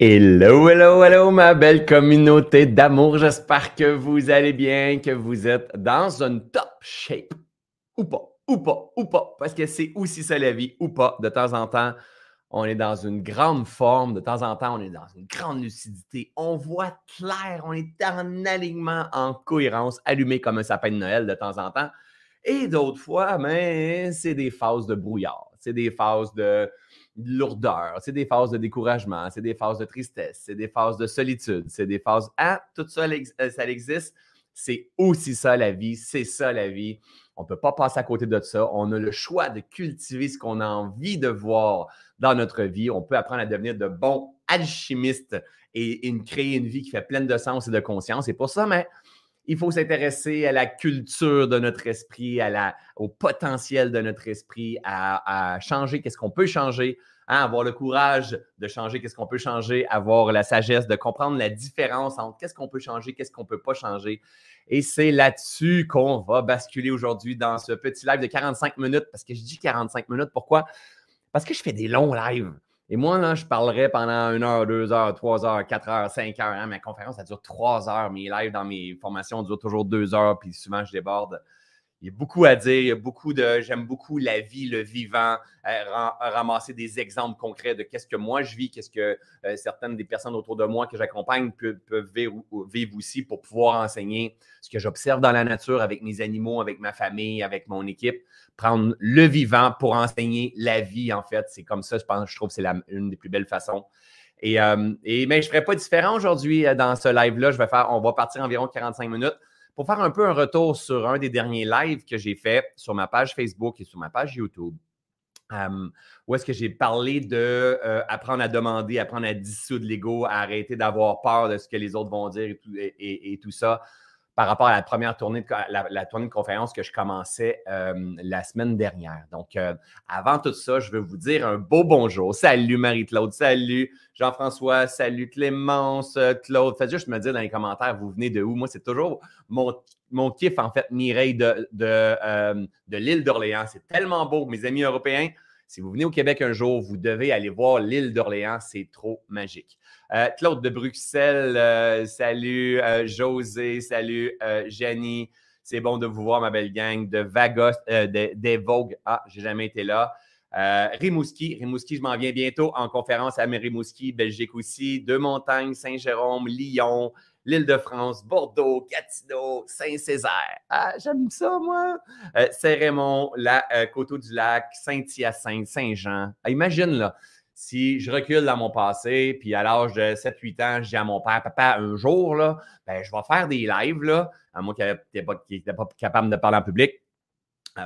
Hello, hello, hello, ma belle communauté d'amour. J'espère que vous allez bien, que vous êtes dans une top shape. Ou pas, ou pas, ou pas. Parce que c'est aussi ça la vie, ou pas. De temps en temps, on est dans une grande forme. De temps en temps, on est dans une grande lucidité. On voit clair, on est en alignement, en cohérence, allumé comme un sapin de Noël de temps en temps. Et d'autres fois, mais c'est des phases de brouillard. C'est des phases de lourdeur, c'est des phases de découragement, c'est des phases de tristesse, c'est des phases de solitude, c'est des phases. Ah, tout ça, euh, ça existe. C'est aussi ça la vie, c'est ça la vie. On ne peut pas passer à côté de ça. On a le choix de cultiver ce qu'on a envie de voir dans notre vie. On peut apprendre à devenir de bons alchimistes et, créer une vie qui fait pleine de sens et de conscience. Et pour ça, mais il faut s'intéresser à la culture de notre esprit, au potentiel de notre esprit, à, changer qu'est-ce qu'on peut changer, hein, avoir le courage de changer qu'est-ce qu'on peut changer, avoir la sagesse de comprendre la différence entre qu'est-ce qu'on peut changer, qu'est-ce qu'on ne peut pas changer. Et c'est là-dessus qu'on va basculer aujourd'hui dans ce petit live de 45 minutes. Parce que je dis 45 minutes, pourquoi? Parce que je fais des longs lives. Et moi, là, je parlerai pendant une heure, deux heures, trois heures, quatre heures, cinq heures. Hein. Ma conférence, ça dure trois heures. Mes lives dans mes formations durent toujours deux heures, puis souvent, je déborde il y a beaucoup à dire, il y a beaucoup de. J'aime beaucoup la vie, le vivant, euh, ramasser des exemples concrets de qu'est-ce que moi je vis, qu'est-ce que euh, certaines des personnes autour de moi que j'accompagne peuvent, vivre, aussi pour pouvoir enseigner ce que j'observe dans la nature avec mes animaux, avec ma famille, avec mon équipe. Prendre le vivant pour enseigner la vie, en fait. C'est comme ça, je pense, je trouve que c'est une des plus belles façons. Et, euh, mais je ne ferai pas différent aujourd'hui dans ce live-là. Je vais faire, on va partir environ 45 minutes pour faire un peu un retour sur un des derniers lives que j'ai fait sur ma page Facebook et sur ma page YouTube. où est-ce que j'ai parlé de euh, apprendre à demander, apprendre à dissoudre l'ego, à arrêter d'avoir peur de ce que les autres vont dire et tout ça par rapport à la première tournée de, la, tournée de conférence que je commençais euh, la semaine dernière. Donc, euh, avant tout ça, je veux vous dire un beau bonjour. Salut Marie-Claude, salut Jean-François, salut Clémence, euh, Claude. Faites juste me dire dans les commentaires, vous venez de où? Moi, c'est toujours mon, kiff, en fait, Mireille de l'île d'Orléans. C'est tellement beau, mes amis européens. Si vous venez au Québec un jour, vous devez aller voir l'île d'Orléans. C'est trop magique. Euh, Claude de Bruxelles, euh, salut. Euh, José, salut. Jenny, c'est bon de vous voir, ma belle gang. De Vagos, des Vogue. Ah, j'ai jamais été là. Rimouski, Rimouski, je m'en viens bientôt en conférence à Rimouski, Belgique aussi. Deux montagnes, Saint-Jérôme, Lyon, l'Île-de-France, Bordeaux, Gatineau, Saint-Césaire. Ah, j'aime ça, moi. Saint-Raymond, la Coteau-du-Lac, Saint-Hyacinthe, Saint-Jean. Ah, imagine, là si je recule dans mon passé, puis à l'âge de 7-8 ans, je dis à mon père, papa, un jour, là, ben, je vais faire des lives, là, à moi qui n'étais pas, pas, capable de parler en public, euh,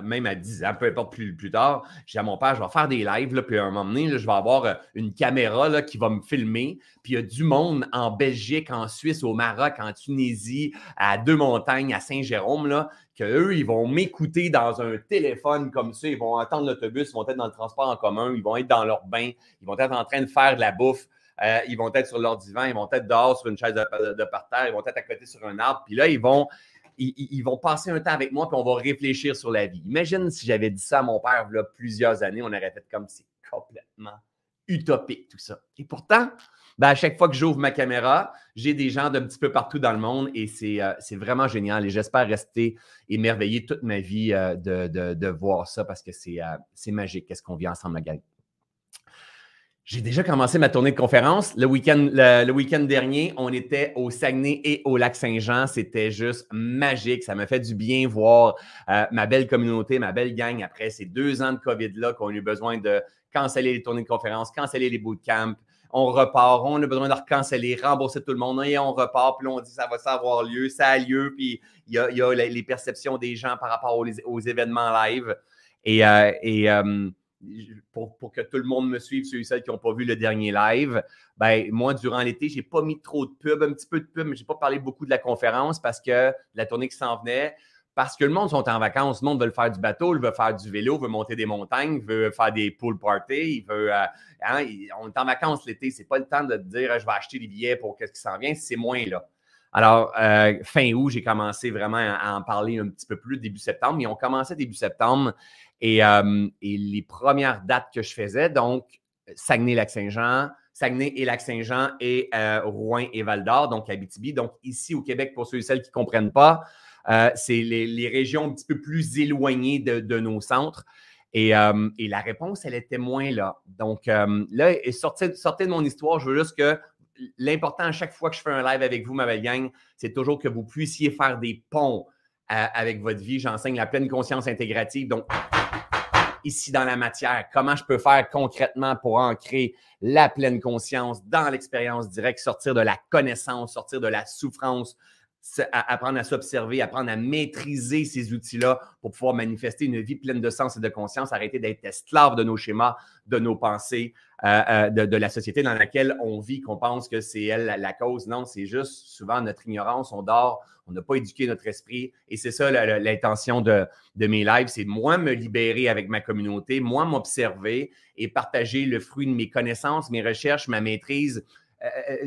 même à 10 ans, peu importe plus, plus tard, j'ai à mon père, je vais faire des lives, là, puis à un moment donné, je vais avoir euh, une caméra là, qui va me filmer, puis il y a du monde en Belgique, en Suisse, au Maroc, en Tunisie, à Deux-Montagnes, à Saint-Jérôme, là, qu'eux, ils vont m'écouter dans un téléphone comme ça, ils vont attendre l'autobus, ils vont être dans le transport en commun, ils vont être dans leur bain, ils vont être en train de faire de la bouffe, euh, ils vont être sur leur divan, ils vont être dehors sur une chaise de, de, parterre, ils vont être à côté sur un arbre, puis là, ils vont, ils, vont passer un temps avec moi, puis on va réfléchir sur la vie. Imagine si j'avais dit ça à mon père plusieurs années, on aurait fait comme c'est complètement utopique tout ça. Et pourtant, ben, à chaque fois que j'ouvre ma caméra, j'ai des gens d'un petit peu partout dans le monde et c'est euh, vraiment génial. Et j'espère rester émerveillé toute ma vie euh, de, voir ça parce que euh, c'est magique. Qu'est-ce qu'on vit ensemble, la gang? J'ai déjà commencé ma tournée de conférence. Le week-end le, dernier, on était au Saguenay et au Lac-Saint-Jean. C'était juste magique. Ça m'a fait du bien voir ma belle communauté, ma belle gang après ces deux ans de COVID-là qu'on a eu besoin de canceller les tournées de conférence, canceller les bootcamps, on repart, on a besoin de recanceller, rembourser tout le monde et on repart. Puis là, on dit ça va ça avoir lieu, ça a lieu. Puis il y a, les perceptions des gens par rapport aux, événements live. Et, euh, euh, pour, que tout le monde me suive, ceux et celles qui n'ont pas vu le dernier live, ben, moi, durant l'été, je n'ai pas mis trop de pub, un petit peu de pub, mais je n'ai pas parlé beaucoup de la conférence parce que la tournée qui s'en venait, parce que le monde sont en vacances, le monde veut faire du bateau, il veut faire du vélo, veut monter des montagnes, veut faire des pool parties, il veut. Euh, hein, on est en vacances l'été, c'est pas le temps de dire je vais acheter des billets pour qu'est-ce qui s'en vient, c'est moins là. Alors, euh, fin août, j'ai commencé vraiment à en parler un petit peu plus début septembre, mais on commençait début septembre et, euh, et les premières dates que je faisais, donc Saguenay-Lac-Saint-Jean, Saguenay et Lac-Saint-Jean et euh, Rouen et Val-d'Or, donc Abitibi. Donc ici au Québec, pour ceux et celles qui ne comprennent pas, euh, c'est les, régions un petit peu plus éloignées de, nos centres. Et, la réponse, elle était moins là. Donc là, sortez, sortez de mon histoire, je veux juste que l'important à chaque fois que je fais un live avec vous, ma belle gang, c'est toujours que vous puissiez faire des ponts avec votre vie. J'enseigne la pleine conscience intégrative. Donc, ici dans la matière, comment je peux faire concrètement pour ancrer la pleine conscience dans l'expérience directe, sortir de la connaissance, sortir de la souffrance, apprendre à s'observer, apprendre à maîtriser ces outils-là pour pouvoir manifester une vie pleine de sens et de conscience, arrêter d'être esclave de nos schémas, de nos pensées, euh, euh, de, la société dans laquelle on vit, qu'on pense que c'est elle la, cause. Non, c'est juste souvent notre ignorance, on dort, on n'a pas éduqué notre esprit. Et c'est ça l'intention de, de, mes lives, c'est moi me libérer avec ma communauté, moi m'observer et partager le fruit de mes connaissances, mes recherches, ma maîtrise,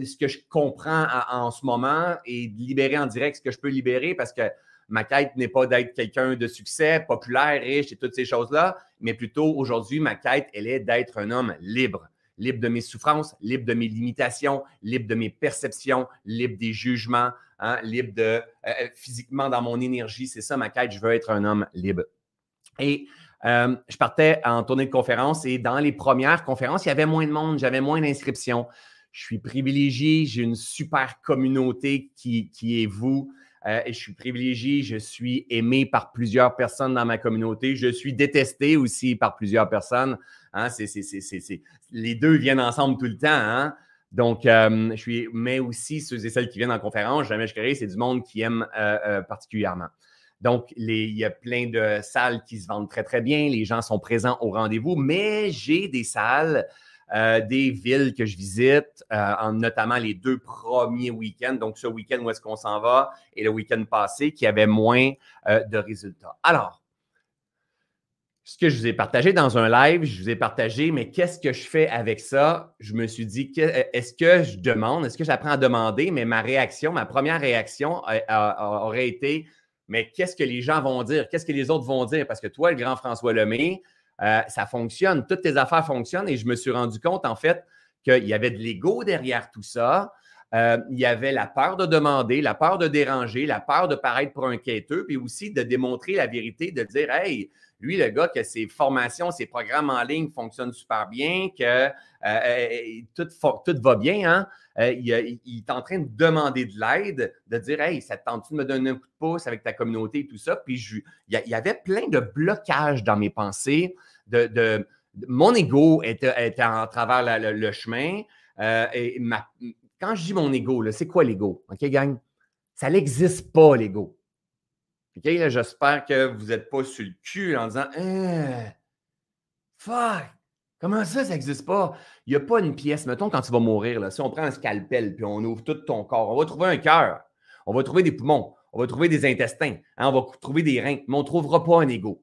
ce que je comprends en, ce moment et de libérer en direct ce que je peux libérer parce que ma quête n'est pas d'être quelqu'un de succès, populaire, riche et toutes ces choses-là, mais plutôt aujourd'hui, ma quête, elle est d'être un homme libre. Libre de mes souffrances, libre de mes limitations, libre de mes perceptions, libre des jugements, hein, libre de euh, physiquement dans mon énergie. C'est ça ma quête, je veux être un homme libre. Et je partais en tournée de conférence et dans les premières conférences, il y avait moins de monde, j'avais moins d'inscriptions je suis privilégié, j'ai une super communauté qui, est vous. Euh, je suis privilégié, je suis aimé par plusieurs personnes dans ma communauté. Je suis détesté aussi par plusieurs personnes. Hein. les deux viennent ensemble tout le temps. Hein. Donc, euh, je suis, mais aussi ceux et celles qui viennent en conférence, jamais je crée, c'est du monde qui aime euh, particulièrement. Donc, il y a plein de salles qui se vendent très, très bien. Les gens sont présents au rendez-vous, mais j'ai des salles euh, des villes que je visite, euh, notamment les deux premiers week-ends. Donc, ce week-end où est-ce qu'on s'en va et le week-end passé qui avait moins euh, de résultats. Alors, ce que je vous ai partagé dans un live, je vous ai partagé, mais qu'est-ce que je fais avec ça? Je me suis dit, est-ce que je demande, est-ce que j'apprends à demander? Mais ma réaction, ma première réaction aurait été, mais qu'est-ce que les gens vont dire? Qu'est-ce que les autres vont dire? Parce que toi, le grand François Lemay, euh, ça fonctionne, toutes tes affaires fonctionnent et je me suis rendu compte en fait qu'il y avait de l'ego derrière tout ça. Euh, il y avait la peur de demander, la peur de déranger, la peur de paraître pour un quêteux, puis aussi de démontrer la vérité, de dire Hey, lui, le gars, que ses formations, ses programmes en ligne fonctionnent super bien, que euh, tout, tout, va bien, hein? il, est en train de demander de l'aide, de dire Hey, ça te tente-tu de me donner un coup de pouce avec ta communauté et tout ça? Puis il y, avait plein de blocages dans mes pensées mon ego était, en travers le, chemin. Euh, quand je dis mon ego, c'est quoi l'ego? OK, gang? Ça n'existe pas, l'ego. J'espère que vous n'êtes pas sur le cul en disant hein, Fuck! Comment ça, ça n'existe pas? Il n'y a pas une pièce. Mettons, quand tu vas mourir, là, si on prend un scalpel puis on ouvre tout ton corps, on va trouver un cœur, on va trouver des poumons, on va trouver des intestins, hein, on va trouver des reins, mais on ne trouvera pas un ego.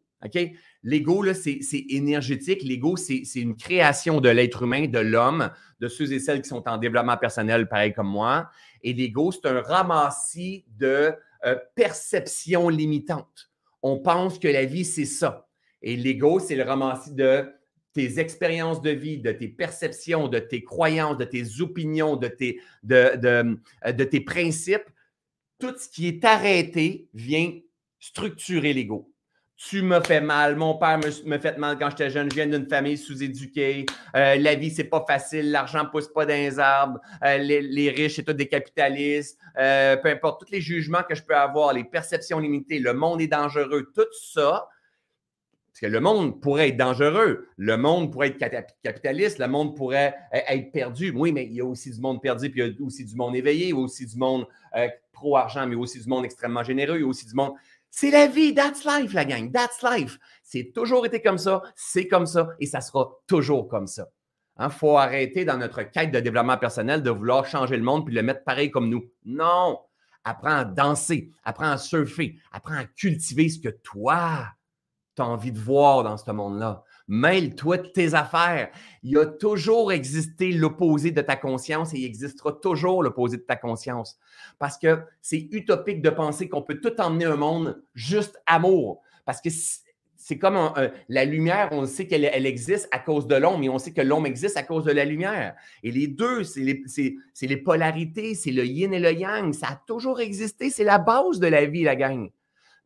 L'ego, c'est énergétique. L'ego, c'est une création de l'être humain, de l'homme, de ceux et celles qui sont en développement personnel, pareil comme moi. Et l'ego, c'est un ramassis de euh, perceptions limitantes. On pense que la vie, c'est ça. Et l'ego, c'est le ramassis de tes expériences de vie, de tes perceptions, de tes croyances, de tes opinions, de tes, de, de, euh, de tes principes. Tout ce qui est arrêté vient structurer l'ego tu me fais mal, mon père me, fait mal quand j'étais jeune, je viens d'une famille sous-éduquée, euh, la vie, c'est pas facile, l'argent pousse pas dans les arbres, euh, les, riches, c'est tous des capitalistes, euh, peu importe, tous les jugements que je peux avoir, les perceptions limitées, le monde est dangereux, tout ça, parce que le monde pourrait être dangereux, le monde pourrait être capitaliste, le monde pourrait être perdu. Oui, mais il y a aussi du monde perdu, puis il y a aussi du monde éveillé, il y a aussi du monde pro-argent, mais aussi du monde extrêmement généreux, il y a aussi du monde c'est la vie, that's life, la gang, that's life. C'est toujours été comme ça, c'est comme ça et ça sera toujours comme ça. Il hein, faut arrêter dans notre quête de développement personnel de vouloir changer le monde puis le mettre pareil comme nous. Non! Apprends à danser, apprends à surfer, apprends à cultiver ce que toi, tu as envie de voir dans ce monde-là. Mêle-toi de tes affaires. Il a toujours existé l'opposé de ta conscience et il existera toujours l'opposé de ta conscience. Parce que c'est utopique de penser qu'on peut tout emmener un monde juste amour. Parce que c'est comme la lumière, on sait qu'elle elle existe à cause de l'ombre, mais on sait que l'ombre existe à cause de la lumière. Et les deux, c'est les, les, polarités, c'est le yin et le yang. Ça a toujours existé. C'est la base de la vie, la gang.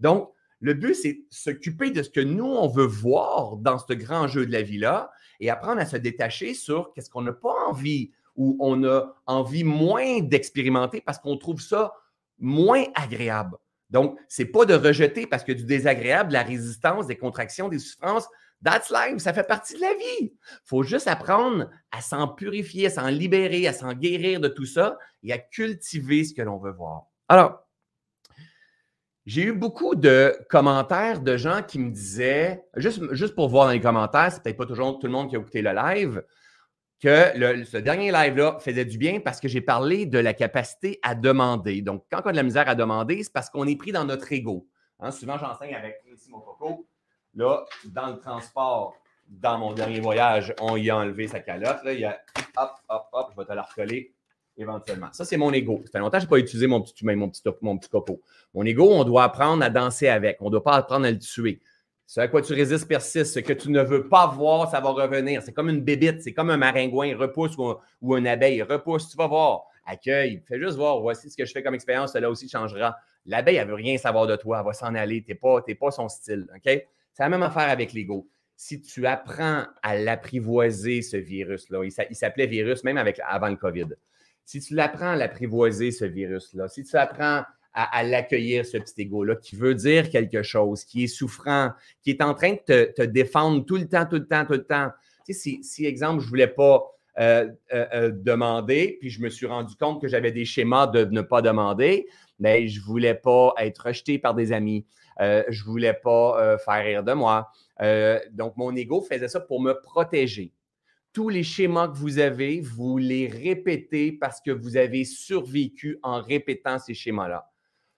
Donc, le but, c'est s'occuper de ce que nous, on veut voir dans ce grand jeu de la vie-là et apprendre à se détacher sur qu'est-ce qu'on n'a pas envie ou on a envie moins d'expérimenter parce qu'on trouve ça moins agréable. Donc, ce n'est pas de rejeter parce que du désagréable, la résistance, des contractions, des souffrances, that's life, ça fait partie de la vie. Il faut juste apprendre à s'en purifier, à s'en libérer, à s'en guérir de tout ça et à cultiver ce que l'on veut voir. Alors, j'ai eu beaucoup de commentaires de gens qui me disaient, juste, juste pour voir dans les commentaires, c'est peut-être pas toujours tout le monde qui a écouté le live, que ce dernier live-là faisait du bien parce que j'ai parlé de la capacité à demander. Donc, quand on a de la misère à demander, c'est parce qu'on est pris dans notre ego. Hein, souvent, j'enseigne avec ici mon coco. Là, dans le transport, dans mon dernier voyage, on y a enlevé sa calotte. Là, il y a hop, hop, hop, je vais te la recoller éventuellement. Ça, c'est mon ego. Ça fait longtemps que je n'ai pas utilisé mon petit mon petit, mon petit coco. Mon ego, on doit apprendre à danser avec. On ne doit pas apprendre à le tuer. Ce à quoi tu résistes persiste. Ce que tu ne veux pas voir, ça va revenir. C'est comme une bébite, c'est comme un maringouin. Repousse ou, un, une abeille. Repousse, tu vas voir. Accueille. Fais juste voir. Voici ce que je fais comme expérience. Cela aussi changera. L'abeille, elle ne veut rien savoir de toi. Elle va s'en aller. Tu n'es pas, pas son style. C'est la même affaire avec l'ego. Si tu apprends à l'apprivoiser, ce virus-là, il s'appelait virus même avec, avant le COVID si tu l'apprends à l'apprivoiser, ce virus-là, si tu apprends à, l'accueillir, ce petit ego-là, qui veut dire quelque chose, qui est souffrant, qui est en train de te, défendre tout le temps, tout le temps, tout le temps. Tu sais, si, exemple, je ne voulais pas euh, euh, euh, demander, puis je me suis rendu compte que j'avais des schémas de ne pas demander, mais je ne voulais pas être rejeté par des amis, je ne voulais pas faire rire de moi. donc, mon ego faisait ça pour me protéger tous les schémas que vous avez, vous les répétez parce que vous avez survécu en répétant ces schémas-là.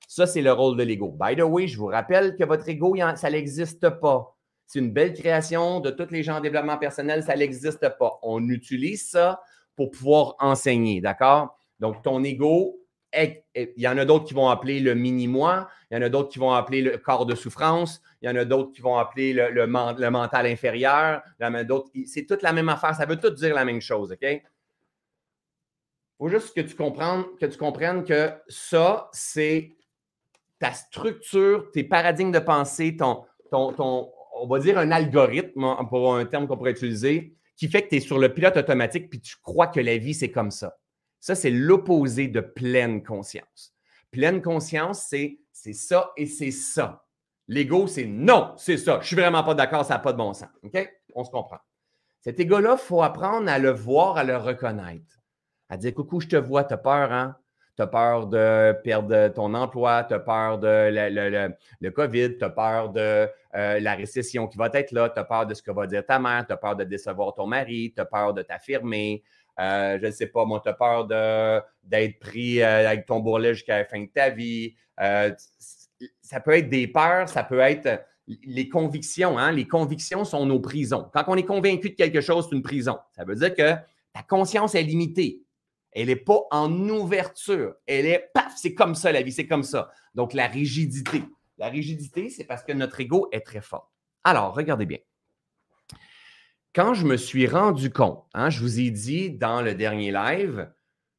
Ça, c'est le rôle de l'ego. By the way, je vous rappelle que votre ego, ça n'existe pas. C'est une belle création de tous les gens en développement personnel, ça n'existe pas. On utilise ça pour pouvoir enseigner, d'accord? Donc, ton ego, il y en a d'autres qui vont appeler le mini-moi, il y en a d'autres qui vont appeler le corps de souffrance, il y en a d'autres qui vont appeler le, mental inférieur, c'est toute la même affaire, ça veut tout dire la même chose, OK? Il faut juste que tu comprennes que, tu comprennes que ça, c'est ta structure, tes paradigmes de pensée, ton, ton, ton, on va dire un algorithme, hein, pour un terme qu'on pourrait utiliser, qui fait que tu es sur le pilote automatique puis tu crois que la vie, c'est comme ça. Ça, c'est l'opposé de pleine conscience. Pleine conscience, c'est ça et c'est ça. L'ego, c'est non, c'est ça. Je suis vraiment pas d'accord, ça n'a pas de bon sens. OK? On se comprend. Cet ego-là, il faut apprendre à le voir, à le reconnaître. À dire Coucou, je te vois, tu as peur, hein? Tu as peur de perdre ton emploi, tu as peur de le, COVID, tu as peur de euh, la récession qui va être là, tu as peur de ce que va dire ta mère, tu as peur de décevoir ton mari, tu as peur de t'affirmer, je ne sais pas, moi, tu as peur d'être pris euh, avec ton bourrelet jusqu'à la fin de ta vie. Euh, ça peut être des peurs, ça peut être les convictions. Hein? Les convictions sont nos prisons. Quand on est convaincu de quelque chose, c'est une prison. Ça veut dire que ta conscience est limitée. Elle n'est pas en ouverture. Elle est, paf, c'est comme ça la vie, c'est comme ça. Donc, la rigidité. La rigidité, c'est parce que notre ego est très fort. Alors, regardez bien quand je me suis rendu compte, hein, je vous ai dit dans le dernier live,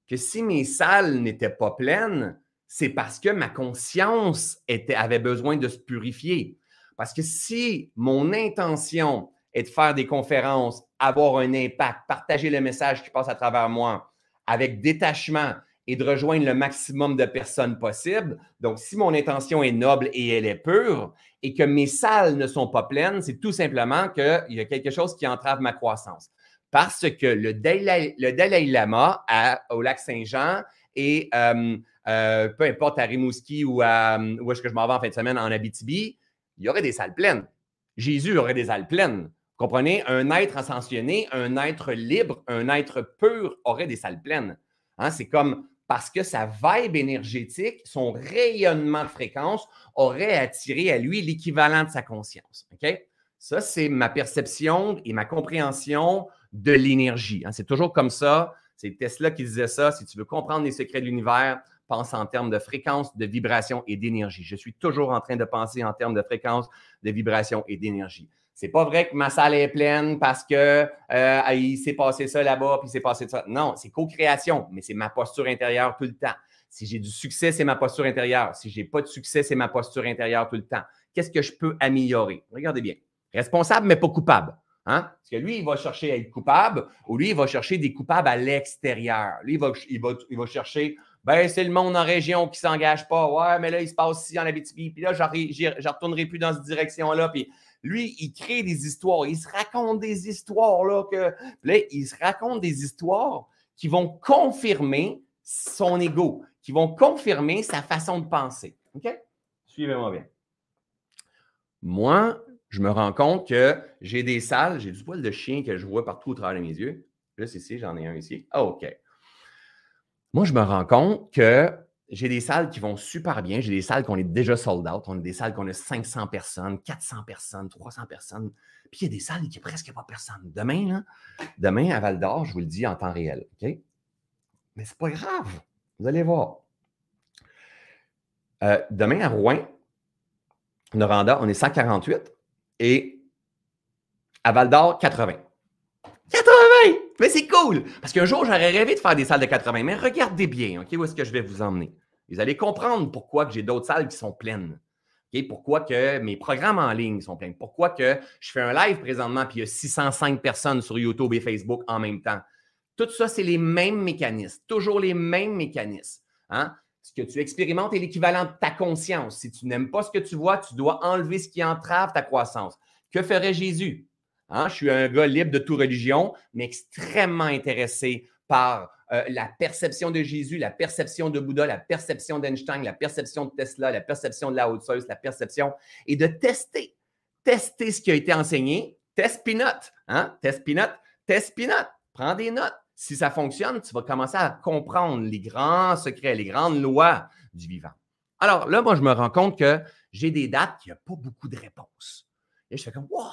que si mes salles n'étaient pas pleines, c'est parce que ma conscience avait besoin de se purifier. Parce que si mon intention est de faire des conférences, avoir un impact, partager le message qui passe à travers moi avec détachement et de rejoindre le maximum de personnes possible. Donc, si mon intention est noble et elle est pure et que mes salles ne sont pas pleines, c'est tout simplement qu'il y a quelque chose qui entrave ma croissance. Parce que le Dalai, Lama au lac Saint-Jean et euh, euh, peu importe à Rimouski ou à, où est-ce que je m'en vais en fin de semaine en Abitibi, il y aurait des salles pleines. Jésus aurait des salles pleines. Vous comprenez? Un être ascensionné, un être libre, un être pur aurait des salles pleines. Hein, c'est comme parce que sa vibe énergétique, son rayonnement de fréquence aurait attiré à lui l'équivalent de sa conscience. Ça, c'est ma perception et ma compréhension de l'énergie. Hein. C'est toujours comme ça. C'est Tesla qui disait ça. Si tu veux comprendre les secrets de l'univers, pense en termes de fréquence, de vibration et d'énergie. Je suis toujours en train de penser en termes de fréquence, de vibration et d'énergie. C'est pas vrai que ma salle est pleine parce que euh, il s'est passé ça là-bas, puis il s'est passé ça. Non, c'est co-création, mais c'est ma posture intérieure tout le temps. Si j'ai du succès, c'est ma posture intérieure. Si j'ai pas de succès, c'est ma posture intérieure tout le temps. Qu'est-ce que je peux améliorer? Regardez bien. Responsable, mais pas coupable. Hein? Parce que lui, il va chercher à être coupable ou lui, il va chercher des coupables à l'extérieur. Lui, il va, il va, il va chercher, ben, c'est le monde en région qui ne s'engage pas. Ouais, mais là, il se passe ici en Abitibi. Puis là, je ne retournerai plus dans cette direction-là. Puis lui, il crée des histoires. Il se raconte des histoires. Là, que, là, il se raconte des histoires qui vont confirmer son ego, qui vont confirmer sa façon de penser. OK? Suivez-moi bien. Moi, je me rends compte que j'ai des salles, j'ai du poil de chien que je vois partout au travers de mes yeux. Juste ici, j'en ai un ici. Ah, OK. Moi, je me rends compte que j'ai des salles qui vont super bien. J'ai des salles qu'on est déjà sold out. On a des salles qu'on a 500 personnes, 400 personnes, 300 personnes. Puis il y a des salles qui presque pas personne. Demain, là, demain à Val d'Or, je vous le dis en temps réel. OK? Mais c'est pas grave. Vous allez voir. Euh, demain à Rouen, Noranda, on est 148 et à Val d'Or, 80. 80! Mais c'est cool! Parce qu'un jour, j'aurais rêvé de faire des salles de 80. Mais regardez bien, OK, où est-ce que je vais vous emmener? Vous allez comprendre pourquoi j'ai d'autres salles qui sont pleines. Pourquoi que mes programmes en ligne sont pleins? Pourquoi que je fais un live présentement puis il y a 605 personnes sur YouTube et Facebook en même temps? Tout ça, c'est les mêmes mécanismes. Toujours les mêmes mécanismes. Hein? Ce que tu expérimentes est l'équivalent de ta conscience. Si tu n'aimes pas ce que tu vois, tu dois enlever ce qui entrave ta croissance. Que ferait Jésus? Hein? Je suis un gars libre de toute religion, mais extrêmement intéressé par euh, la perception de Jésus, la perception de Bouddha, la perception d'Einstein, la perception de Tesla, la perception de la haute la perception, et de tester, tester ce qui a été enseigné. Test peanut, hein? Test peanut, test peanut. Prends des notes. Si ça fonctionne, tu vas commencer à comprendre les grands secrets, les grandes lois du vivant. Alors là, moi, je me rends compte que j'ai des dates qui n'ont pas beaucoup de réponses. Et je fais comme, wow!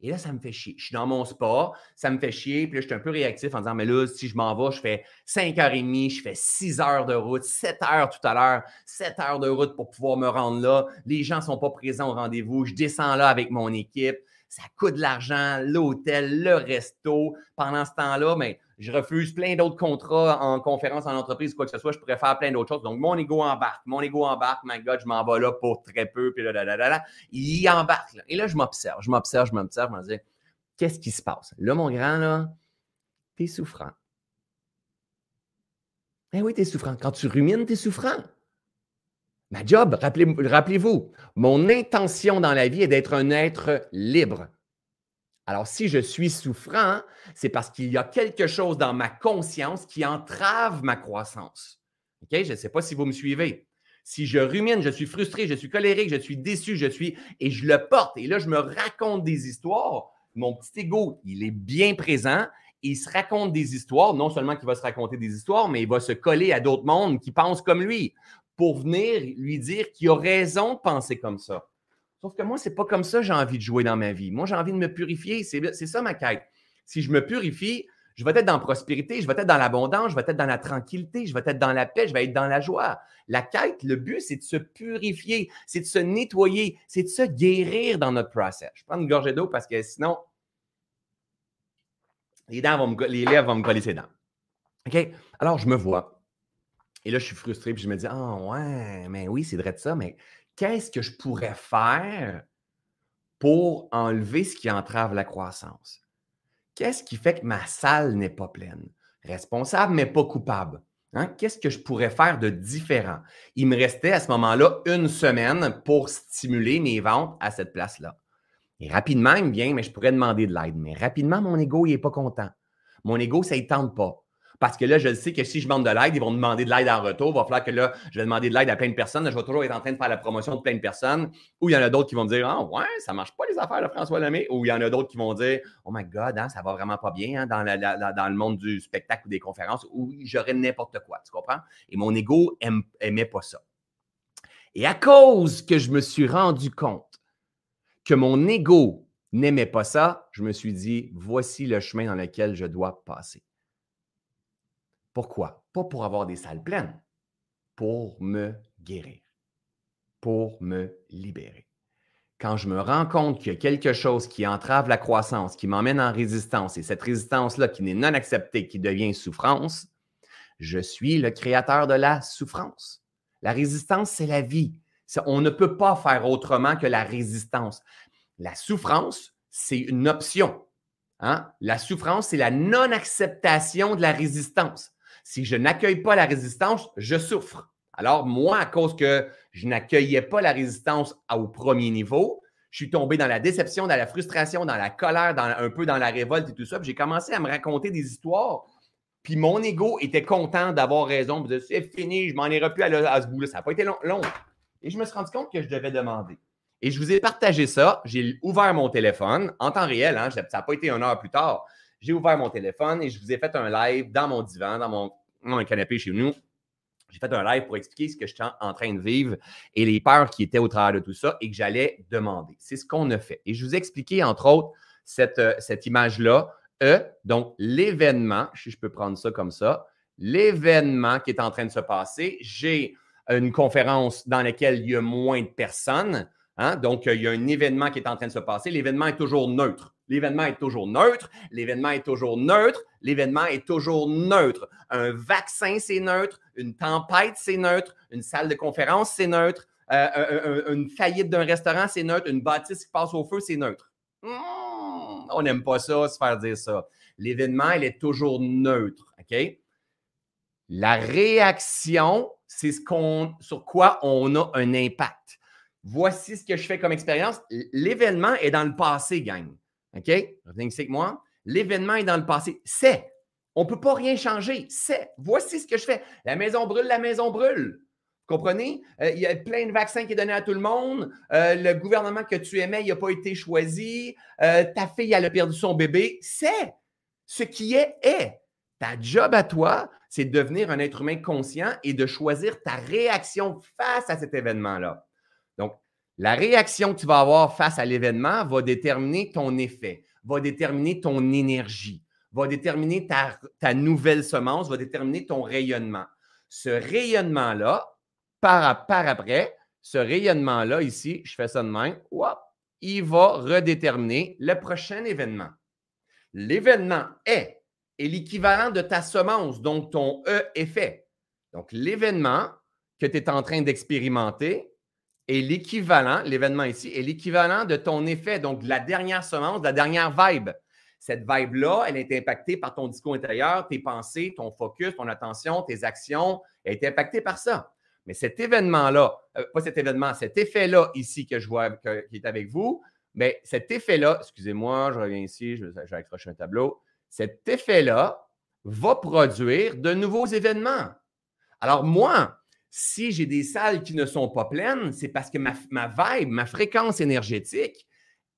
Et là, ça me fait chier. Je suis dans mon spa, ça me fait chier. Puis là, je suis un peu réactif en disant, mais là, si je m'en vais, je fais 5h30, je fais 6 heures de route, 7 heures tout à l'heure, 7 heures de route pour pouvoir me rendre là. Les gens ne sont pas présents au rendez-vous. Je descends là avec mon équipe. Ça coûte de l'argent, l'hôtel, le resto. Pendant ce temps-là, mais je refuse plein d'autres contrats en conférence, en entreprise, quoi que ce soit. Je pourrais faire plein d'autres choses. Donc, mon ego embarque. Mon ego embarque. My God, je m'en vais là pour très peu. Puis là, là, là, là, Il embarque. Et là, je m'observe. Je m'observe, je m'observe. Je me dis, qu'est-ce qui se passe? Là, mon grand, là, t'es souffrant. Eh oui, t'es souffrant. Quand tu rumines, t'es souffrant. Ma job, rappelez-vous, mon intention dans la vie est d'être un être libre. Alors, si je suis souffrant, c'est parce qu'il y a quelque chose dans ma conscience qui entrave ma croissance. OK? Je ne sais pas si vous me suivez. Si je rumine, je suis frustré, je suis colérique, je suis déçu, je suis. Et je le porte. Et là, je me raconte des histoires. Mon petit ego, il est bien présent. Il se raconte des histoires. Non seulement qu'il va se raconter des histoires, mais il va se coller à d'autres mondes qui pensent comme lui pour venir lui dire qu'il a raison de penser comme ça. Sauf que moi, ce n'est pas comme ça que j'ai envie de jouer dans ma vie. Moi, j'ai envie de me purifier. C'est ça ma quête. Si je me purifie, je vais être dans la prospérité, je vais être dans l'abondance, je vais être dans la tranquillité, je vais être dans la paix, je vais être dans la joie. La quête, le but, c'est de se purifier, c'est de se nettoyer, c'est de se guérir dans notre process. Je prends une gorgée d'eau parce que sinon, les, dents vont me, les lèvres vont me coller ses dents. OK? Alors, je me vois. Et là, je suis frustré, puis je me dis, ah ouais, mais oui, c'est vrai de ça, mais qu'est-ce que je pourrais faire pour enlever ce qui entrave la croissance? Qu'est-ce qui fait que ma salle n'est pas pleine? Responsable, mais pas coupable. Hein? Qu'est-ce que je pourrais faire de différent? Il me restait à ce moment-là une semaine pour stimuler mes ventes à cette place-là. Et rapidement, il me vient, mais je pourrais demander de l'aide. Mais rapidement, mon ego, il n'est pas content. Mon ego, ça ne tente pas. Parce que là, je sais que si je demande de l'aide, ils vont demander de l'aide en retour. Il va falloir que là, je vais demander de l'aide à plein de personnes. Je vais toujours être en train de faire la promotion de plein de personnes. Ou il y en a d'autres qui vont me dire Ah, ouais, ça ne marche pas les affaires de François Lemay. Ou il y en a d'autres qui vont dire Oh my God, hein, ça va vraiment pas bien hein, dans, le monde du spectacle ou des conférences. Ou j'aurais n'importe quoi. Tu comprends? Et mon ego n'aimait pas ça. Et à cause que je me suis rendu compte que mon ego n'aimait pas ça, je me suis dit Voici le chemin dans lequel je dois passer. Pourquoi? Pas pour avoir des salles pleines. pour me guérir, pour me libérer. Quand je me rends compte qu'il y a quelque chose qui entrave la croissance, qui m'emmène en résistance, et cette résistance-là qui n'est non acceptée, qui devient souffrance, je suis le créateur de la souffrance. La résistance, c'est la vie. On ne peut pas faire autrement que la résistance. La souffrance, c'est une option. Hein? La souffrance, c'est la non-acceptation de la résistance. Si je n'accueille pas la résistance, je souffre. Alors, moi, à cause que je n'accueillais pas la résistance au premier niveau, je suis tombé dans la déception, dans la frustration, dans la colère, dans, un peu dans la révolte et tout ça. J'ai commencé à me raconter des histoires. Puis mon ego était content d'avoir raison. C'est fini, je m'en irai plus à, ce bout-là. Ça n'a pas été long, long. Et je me suis rendu compte que je devais demander. Et je vous ai partagé ça. J'ai ouvert mon téléphone en temps réel. Hein, ça n'a pas été une heure plus tard. J'ai ouvert mon téléphone et je vous ai fait un live dans mon divan, dans mon, canapé chez nous. J'ai fait un live pour expliquer ce que je suis en train de vivre et les peurs qui étaient au travers de tout ça et que j'allais demander. C'est ce qu'on a fait. Et je vous ai expliqué, entre autres, cette, euh, image-là. E, donc l'événement, si je peux prendre ça comme ça, l'événement qui est en train de se passer. J'ai une conférence dans laquelle il y a moins de personnes. Hein? Donc, il y a un événement qui est en train de se passer. L'événement est toujours neutre. L'événement est toujours neutre. L'événement est toujours neutre. L'événement est toujours neutre. Un vaccin, c'est neutre. Une tempête, c'est neutre. Une salle de conférence, c'est neutre. Euh, une faillite d'un restaurant, c'est neutre. Une bâtisse qui passe au feu, c'est neutre. Hmm, on n'aime pas ça, se faire dire ça. L'événement, il est toujours neutre. OK? La réaction, c'est sur quoi on a un impact. Voici ce que je fais comme expérience. L'événement est dans le passé, gang. OK? Revenez ici avec moi. L'événement est dans le passé. C'est. On ne peut pas rien changer. C'est. Voici ce que je fais. La maison brûle, la maison brûle. Vous comprenez? Euh, il y a plein de vaccins qui sont donnés à tout le monde. Euh, le gouvernement que tu aimais, il n'a pas été choisi. Euh, ta fille, a perdu son bébé. C'est. Ce qui est, est. Ta job à toi, c'est de devenir un être humain conscient et de choisir ta réaction face à cet événement-là. Donc, la réaction que tu vas avoir face à l'événement va déterminer ton effet, va déterminer ton énergie, va déterminer ta, nouvelle semence, va déterminer ton rayonnement. Ce rayonnement-là, par, par après, ce rayonnement-là, ici, je fais ça de même, il va redéterminer le prochain événement. L'événement est est l'équivalent de ta semence, donc ton E effet. Donc, l'événement que tu es en train d'expérimenter est l'équivalent, l'événement ici, est l'équivalent de ton effet, donc de la dernière semence, de la dernière vibe. Cette vibe-là, elle est impactée par ton discours intérieur, tes pensées, ton focus, ton attention, tes actions, elle est impactée par ça. Mais cet événement-là, euh, pas cet événement, cet effet-là ici que je vois qui est avec vous, mais cet effet-là, excusez-moi, je reviens ici, je, vais un tableau cet effet-là va produire de nouveaux événements. Alors moi, si j'ai des salles qui ne sont pas pleines, c'est parce que ma, vibe, ma fréquence énergétique,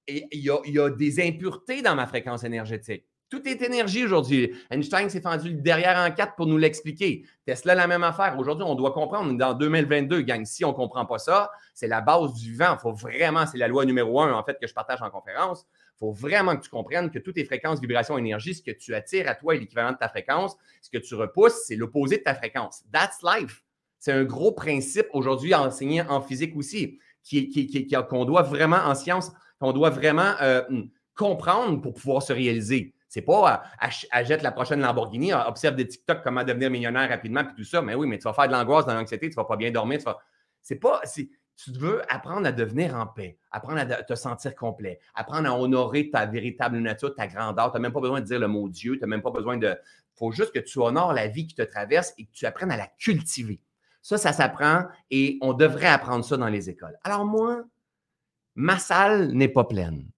il y, a, des impuretés dans ma fréquence énergétique. Tout est énergie aujourd'hui. Einstein s'est fendu derrière en quatre pour nous l'expliquer. Tesla, la même affaire. Aujourd'hui, on doit comprendre. Dans 2022, gang, si on ne comprend pas ça, c'est la base du. Il faut vraiment, c'est la loi numéro un, en fait, que je partage en conférence. Il faut vraiment que tu comprennes que toutes tes fréquences, vibrations, énergie, ce que tu attires à toi est l'équivalent de ta fréquence. Ce que tu repousses, c'est l'opposé de ta fréquence. That's life. C'est un gros principe aujourd'hui enseigné en physique aussi, qu'on qui, doit vraiment en science, qu'on doit vraiment euh, comprendre pour pouvoir se réaliser. C'est pas euh, achète la prochaine Lamborghini, observe des TikTok, comment devenir millionnaire rapidement, puis tout ça. Mais oui, mais tu vas faire de l'angoisse, de l'anxiété, tu vas pas bien dormir. C'est pas tu veux apprendre à devenir en paix, apprendre à te sentir complet, apprendre à honorer ta véritable nature, ta grandeur. Tu n'as même pas besoin de dire le mot Dieu, tu n'as même pas besoin de. Il faut juste que tu honores la vie qui te traverse et que tu apprennes à la cultiver. Ça, ça s'apprend et on devrait apprendre ça dans les écoles. Alors moi, ma salle n'est pas pleine.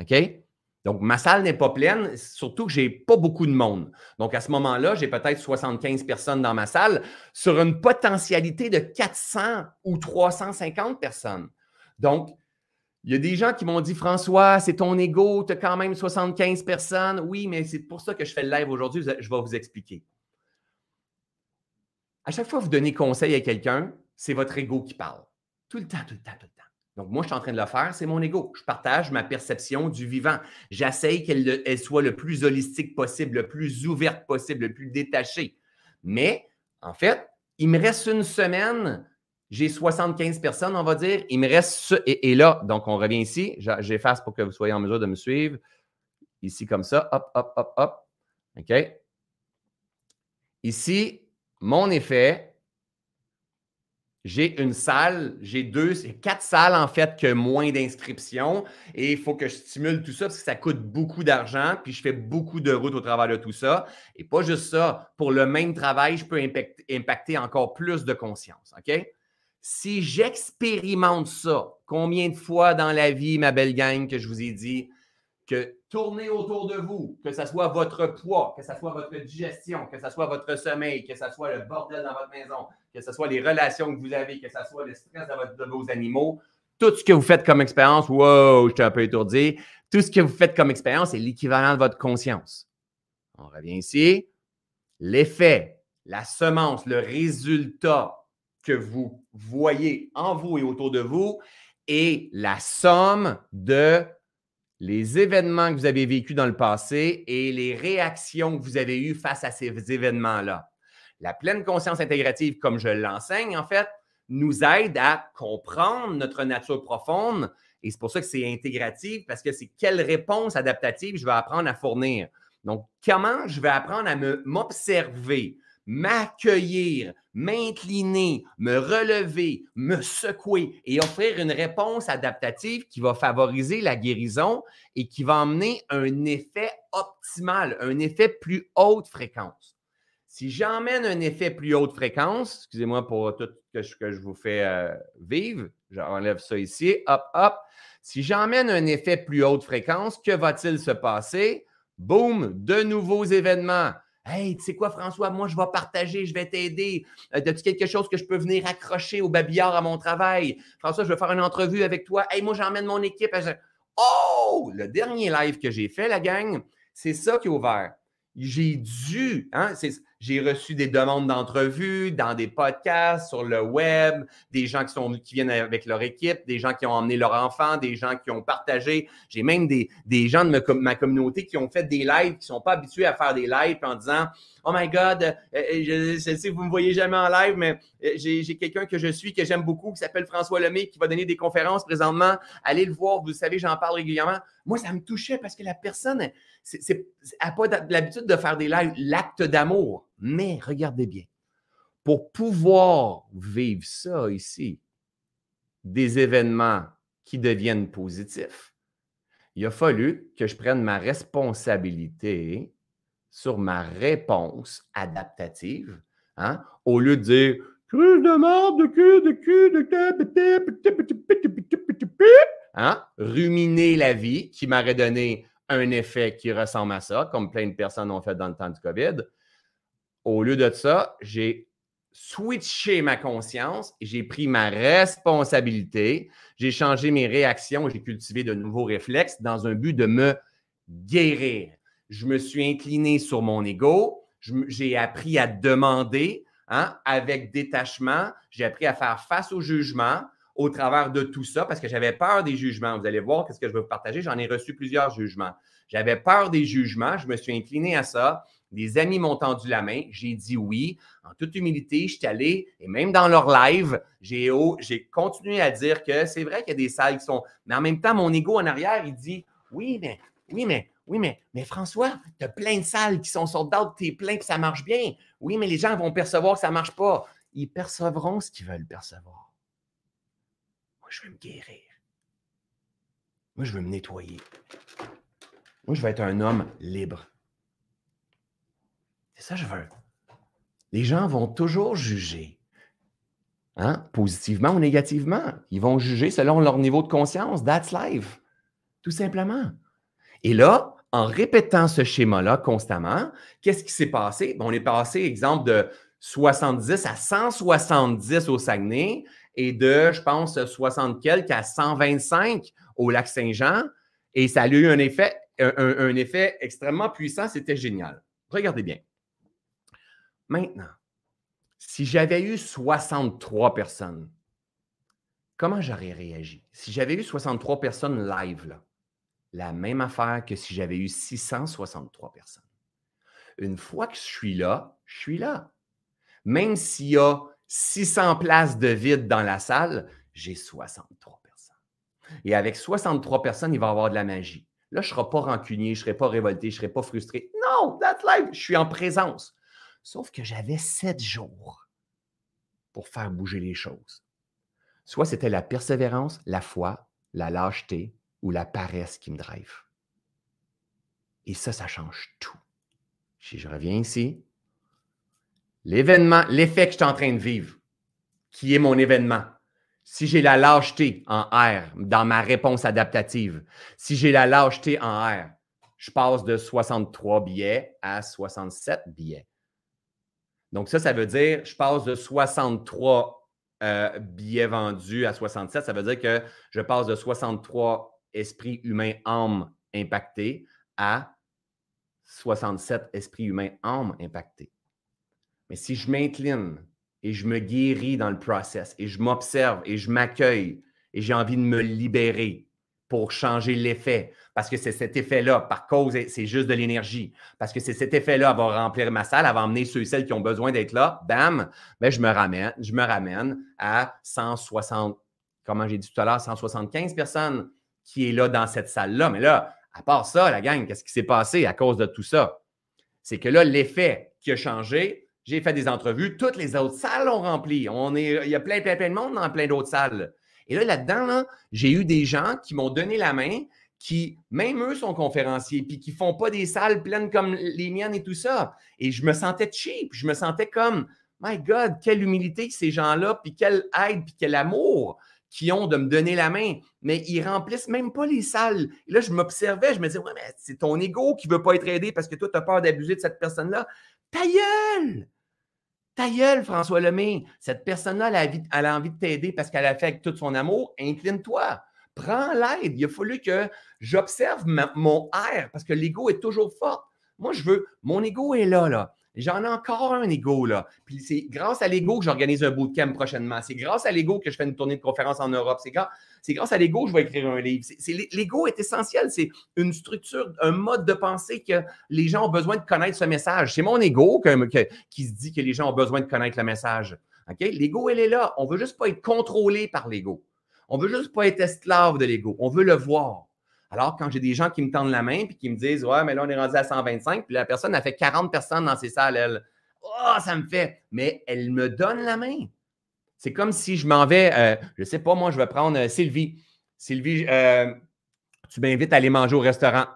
OK? Donc, ma salle n'est pas pleine, surtout que je n'ai pas beaucoup de monde. Donc, à ce moment-là, j'ai peut-être 75 personnes dans ma salle sur une potentialité de 400 ou 350 personnes. Donc, il y a des gens qui m'ont dit François, c'est ton ego, tu as quand même 75 personnes. Oui, mais c'est pour ça que je fais le live aujourd'hui. Je vais vous expliquer. À chaque fois que vous donnez conseil à quelqu'un, c'est votre ego qui parle. Tout le temps, tout le temps, tout le temps. Donc, moi, je suis en train de le faire, c'est mon ego. Je partage ma perception du vivant. J'essaye qu'elle soit le plus holistique possible, le plus ouverte possible, le plus détachée. Mais, en fait, Il me reste une semaine, j'ai 75 personnes, on va dire. Il me reste. Et, et, là, donc, on revient ici. J'efface pour que vous soyez en mesure de me suivre. Ici, comme ça. Hop, hop, hop, hop. OK? Ici, mon effet, j'ai une salle, j'ai deux, quatre salles en fait que moins d'inscriptions et il faut que je stimule tout ça parce que ça coûte beaucoup d'argent puis je fais beaucoup de routes au travers de tout ça. Et pas juste ça, pour le même travail, je peux impacter, encore plus de conscience. OK? Si j'expérimente ça, combien de fois dans la vie, ma belle gang, que je vous ai dit, que tourner autour de vous, que ce soit votre poids, que ce soit votre digestion, que ce soit votre sommeil, que ce soit le bordel dans votre maison, que ce soit les relations que vous avez, que ce soit le stress de, vos animaux, tout ce que vous faites comme expérience, wow, je suis un peu étourdi, tout ce que vous faites comme expérience est l'équivalent de votre conscience. On revient ici. L'effet, la semence, le résultat que vous voyez en vous et autour de vous est la somme de les événements que vous avez vécus dans le passé et les réactions que vous avez eues face à ces événements-là. La pleine conscience intégrative, comme je l'enseigne, en fait, nous aide à comprendre notre nature profonde. Et c'est pour ça que c'est intégratif, parce que c'est quelle réponse adaptative je vais apprendre à fournir. Donc, comment je vais apprendre à m'observer, m'accueillir, m'incliner, me relever, me secouer et offrir une réponse adaptative qui va favoriser la guérison et qui va emmener un effet optimal, un effet plus haute fréquence. Si j'emmène un effet plus haute fréquence, excusez-moi pour tout ce que je, vous fais euh, vivre, j'enlève ça ici, hop, hop. Si j'emmène un effet plus haute fréquence, que va-t-il se passer? Boum, de nouveaux événements Hey, tu sais quoi, François, moi, je vais partager, je vais t'aider. Euh, as-tu quelque chose que je peux venir accrocher au babillard à mon travail? François, je vais faire une entrevue avec toi. Hey, moi, j'emmène mon équipe. Oh! Le dernier live que j'ai fait, la gang, c'est ça qui est ouvert. J'ai dû, hein, j'ai reçu des demandes d'entrevue dans des podcasts, sur le web, des gens qui, sont, qui viennent avec leur équipe, des gens qui ont emmené leur enfant, des gens qui ont partagé. J'ai même des, des gens de ma, communauté qui ont fait des lives, qui sont pas habitués à faire des lives en disant Oh my God, euh, euh, je, sais que vous me voyez jamais en live, mais euh, j'ai quelqu'un que je suis, que j'aime beaucoup, qui s'appelle François Lemay, qui va donner des conférences présentement. Allez le voir, vous savez, j'en parle régulièrement. Moi, ça me touchait parce que la personne n'a pas l'habitude de faire des lives, l'acte d'amour. Mais regardez bien, pour pouvoir vivre ça ici, des événements qui deviennent positifs, il a fallu que je prenne ma responsabilité sur ma réponse adaptative, hein, au lieu de dire cruche de merde, de cul, de cul, de hein, ruminer la vie qui m'aurait donné un effet qui ressemble à ça, comme plein de personnes ont fait dans le temps du COVID. Au lieu de ça, j'ai switché ma conscience j'ai pris ma responsabilité. J'ai changé mes réactions, j'ai cultivé de nouveaux réflexes dans un but de me guérir. Je me suis incliné sur mon ego. J'ai appris à demander hein, avec détachement. J'ai appris à faire face au jugement au travers de tout ça parce que j'avais peur des jugements. Vous allez voir qu'est-ce que je vais vous partager. J'en ai reçu plusieurs jugements. J'avais peur des jugements. Je me suis incliné à ça. Des amis m'ont tendu la main. J'ai dit oui. En toute humilité, je suis allé, et même dans leur live, j'ai, continué à dire que c'est vrai qu'il y a des salles qui sont. Mais en même temps, mon ego en arrière, il dit oui, mais, oui, mais, oui, mais, mais François, tu as plein de salles qui sont sold out, tu es plein que ça marche bien. Oui, mais les gens vont percevoir que ça ne marche pas. Ils percevront ce qu'ils veulent percevoir. Moi, je veux me guérir. Moi, je veux me nettoyer. Moi, je veux être un homme libre. Ça je veux. Les gens vont toujours juger. Hein? Positivement ou négativement. Ils vont juger selon leur niveau de conscience. That's life. Tout simplement. Et là, en répétant ce schéma-là constamment, qu'est-ce qui s'est passé? on est passé, exemple, de 70 à 170 au Saguenay et de, je pense, 60 quelques à 125 au lac Saint-Jean. Et ça a eu un effet extrêmement puissant. C'était génial. Regardez bien. Maintenant, si j'avais eu 63 personnes, comment j'aurais réagi? Si j'avais eu 63 personnes live, la même affaire que si j'avais eu 663 personnes. Une fois que je suis là, je suis là. même s'il y a 600 places de vide dans la salle, j'ai 63 personnes. Et avec 63 personnes, il va y avoir de la magie. Là, je ne serai pas rancunier, je ne serai pas révolté, je ne serai pas frustré. Non, that's life. Je suis en présence. Sauf que j'avais sept jours pour faire bouger les choses. Soit c'était la persévérance, la foi, la lâcheté ou la paresse qui me drive. Et ça, ça change tout. Si je reviens ici, l'événement, l'effet que je suis en train de vivre, qui est mon événement, si j'ai la lâcheté en R dans ma réponse adaptative, si j'ai la lâcheté en R, je passe de 63 billets à 67 billets. Donc, ça, ça veut dire, je passe de 63 euh, billets vendus à 67. Ça veut dire que je passe de 63 esprits humains, âmes impactés à 67 esprits humains, âmes impactés. Mais si je m'incline et je me guéris dans le process et je m'observe et je m'accueille et j'ai envie de me libérer pour changer l'effet, parce que c'est cet effet-là, par cause, c'est juste de l'énergie, parce que c'est cet effet-là va remplir ma salle, elle va emmener ceux et celles qui ont besoin d'être là, bam, ben je me ramène, je me ramène à 160, comment j'ai dit tout à l'heure, 175 personnes qui est là dans cette salle-là. Mais là, à part ça, la gang, qu'est-ce qui s'est passé à cause de tout ça? C'est que là, l'effet qui a changé, j'ai fait des entrevues, toutes les autres salles ont rempli. On est, il y a plein, plein, plein de monde dans plein d'autres salles. Et là, là-dedans, j'ai eu des gens qui m'ont donné la main, qui, même eux, sont conférenciers, puis qui ne font pas des salles pleines comme les miennes et tout ça. Et je me sentais cheap. Je me sentais comme, my God, quelle humilité ces gens-là, puis quelle aide, puis quel amour qui ont de me donner la main, mais ils remplissent même pas les salles. Et là, je m'observais, je me disais, ouais, mais c'est ton ego qui veut pas être aidé parce que toi, tu as peur d'abuser de cette personne-là. Ta gueule! Ta gueule, François Lemay. Cette personne-là, elle, a envie de t'aider parce qu'elle a fait avec tout son amour. Incline-toi. Prends l'aide. Il a fallu que j'observe mon air parce que l'ego est toujours fort. Moi, je veux, mon ego est là, là. J'en ai encore un ego, là. Puis c'est grâce à l'ego que j'organise un bootcamp prochainement. C'est grâce à l'ego que je fais une tournée de conférence en Europe. C'est grâce, grâce à l'ego que je vais écrire un livre. l'ego est essentiel. C'est une structure, un mode de pensée que les gens ont besoin de connaître ce message. C'est mon ego qui se dit que les gens ont besoin de connaître le message. OK? L'ego, elle est là. On veut juste pas être contrôlé par l'ego. On veut juste pas être esclave de l'ego. On veut le voir. Alors, quand j'ai des gens qui me tendent la main et qui me disent Ouais, mais là, on est rendu à 125, puis la personne a fait 40 personnes dans ses salles, elle. Oh, ça me fait. Mais elle me donne la main. C'est comme si je m'en vais, euh, je ne sais pas, moi, je vais prendre euh, Sylvie. Sylvie, euh, tu m'invites à aller manger au restaurant.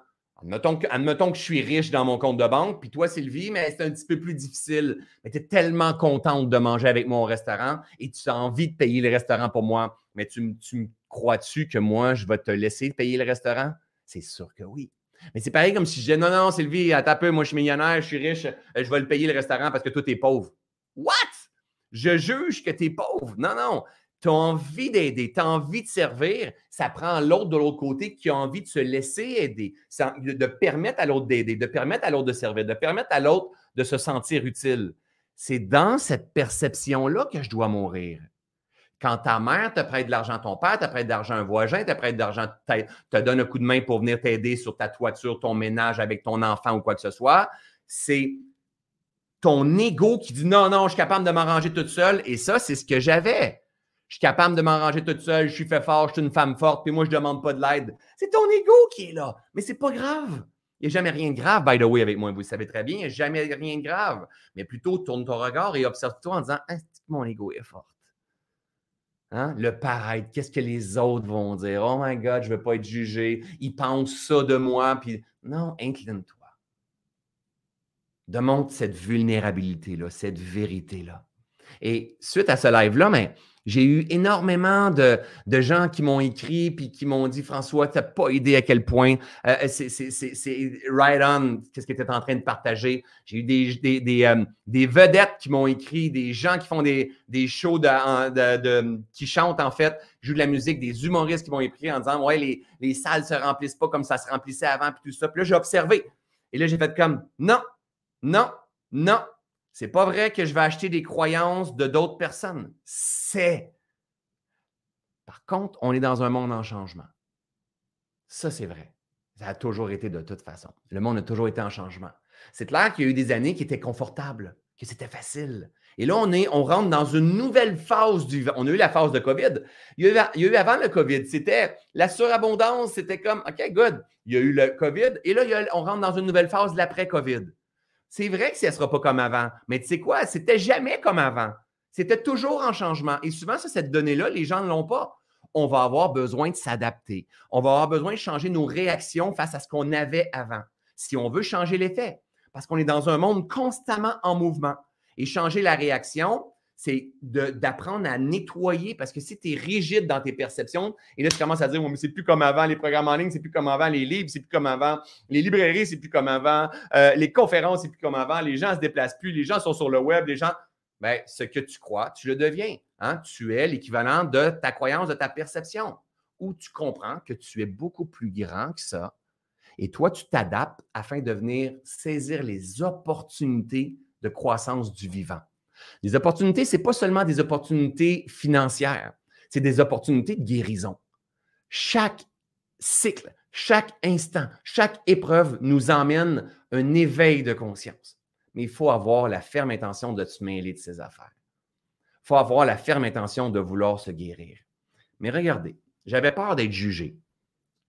Admettons que, que, je suis riche dans mon compte de banque, puis toi, Sylvie, mais c'est un petit peu plus difficile. Mais tu es tellement contente de manger avec moi au restaurant et tu as envie de payer le restaurant pour moi. Mais tu, tu crois-tu que moi, je vais te laisser payer le restaurant? C'est sûr que oui. Mais c'est pareil comme si je disais non, non, Sylvie, à peu, moi je suis millionnaire, je suis riche, euh, je vais le payer le restaurant parce que toi, tu es pauvre. What? Je juge que tu es pauvre. Non, non. Tu as envie d'aider, tu as envie de servir. Ça prend l'autre de l'autre côté qui a envie de se laisser aider, de permettre à l'autre d'aider, de permettre à l'autre de servir, de permettre à l'autre de se sentir utile. C'est dans cette perception-là que je dois mourir. Quand ta mère te prête de l'argent, ton père te prête de l'argent, un voisin te prête de l'argent, te donne un coup de main pour venir t'aider sur ta toiture, ton ménage avec ton enfant ou quoi que ce soit, c'est ton ego qui dit non, non, je suis capable de m'arranger toute seule. Et ça, c'est ce que j'avais. Je suis capable de m'arranger toute seule, je suis fait fort, je suis une femme forte, puis moi, je ne demande pas de l'aide. C'est ton ego qui est là. Mais c'est pas grave. Il n'y a jamais rien de grave, by the way, avec moi. Vous le savez très bien, il n'y a jamais rien de grave. Mais plutôt, tourne ton regard et observe-toi en disant ah, mon ego est fort. Hein? Le paraître, qu'est-ce que les autres vont dire? Oh my God, je ne veux pas être jugé. Ils pensent ça de moi. Puis non, incline-toi. Demande cette vulnérabilité-là, cette vérité-là. Et suite à ce live-là, mais j'ai eu énormément de, gens qui m'ont écrit puis qui m'ont dit François, tu n'as pas idée à quel point euh, euh, c'est right on, qu'est-ce que tu es en train de partager. J'ai eu des, euh, des, vedettes qui m'ont écrit, des gens qui font des, des shows de, qui chantent en fait, jouent de la musique, des humoristes qui m'ont écrit en disant Ouais, les, les salles ne se remplissent pas comme ça se remplissait avant, puis tout ça. Puis là, j'ai observé. Et là, j'ai fait comme Non, non, non, c'est pas vrai que je vais acheter des croyances de d'autres personnes. C'est. Par contre, on est dans un monde en changement. Ça, c'est vrai. Ça a toujours été de toute façon. Le monde a toujours été en changement. C'est clair qu'il y a eu des années qui étaient confortables, que c'était facile. Et là, on, est, on rentre dans une nouvelle phase du On a eu la phase de COVID. Il y a eu, avant le COVID, c'était la surabondance, c'était comme, OK, good. Il y a eu le COVID. Et là, on rentre dans une nouvelle phase de l'après-COVID. C'est vrai que ça ne sera pas comme avant. Mais tu sais quoi? C'était jamais comme avant. C'était toujours en changement. Et souvent, cette donnée-là, les gens ne l'ont pas. On va avoir besoin de s'adapter. On va avoir besoin de changer nos réactions face à ce qu'on avait avant. Si on veut changer l'effet, parce qu'on est dans un monde constamment en mouvement. Et changer la réaction, c'est d'apprendre à nettoyer parce que si tu es rigide dans tes perceptions, et là, tu commences à dire, mais c'est plus comme avant, les programmes en ligne, c'est plus comme avant, les livres, c'est plus comme avant, les librairies, c'est plus comme avant, euh, les conférences, c'est plus comme avant, les gens ne se déplacent plus, les gens sont sur le web, les gens. Bien, ce que tu crois, tu le deviens. Hein? Tu es l'équivalent de ta croyance, de ta perception, où tu comprends que tu es beaucoup plus grand que ça. Et toi, tu t'adaptes afin de venir saisir les opportunités de croissance du vivant. Les opportunités, ce n'est pas seulement des opportunités financières, c'est des opportunités de guérison. Chaque cycle, chaque instant, chaque épreuve nous emmène un éveil de conscience. Mais il faut avoir la ferme intention de se mêler de ces affaires. Il faut avoir la ferme intention de vouloir se guérir. Mais regardez, j'avais peur d'être jugé.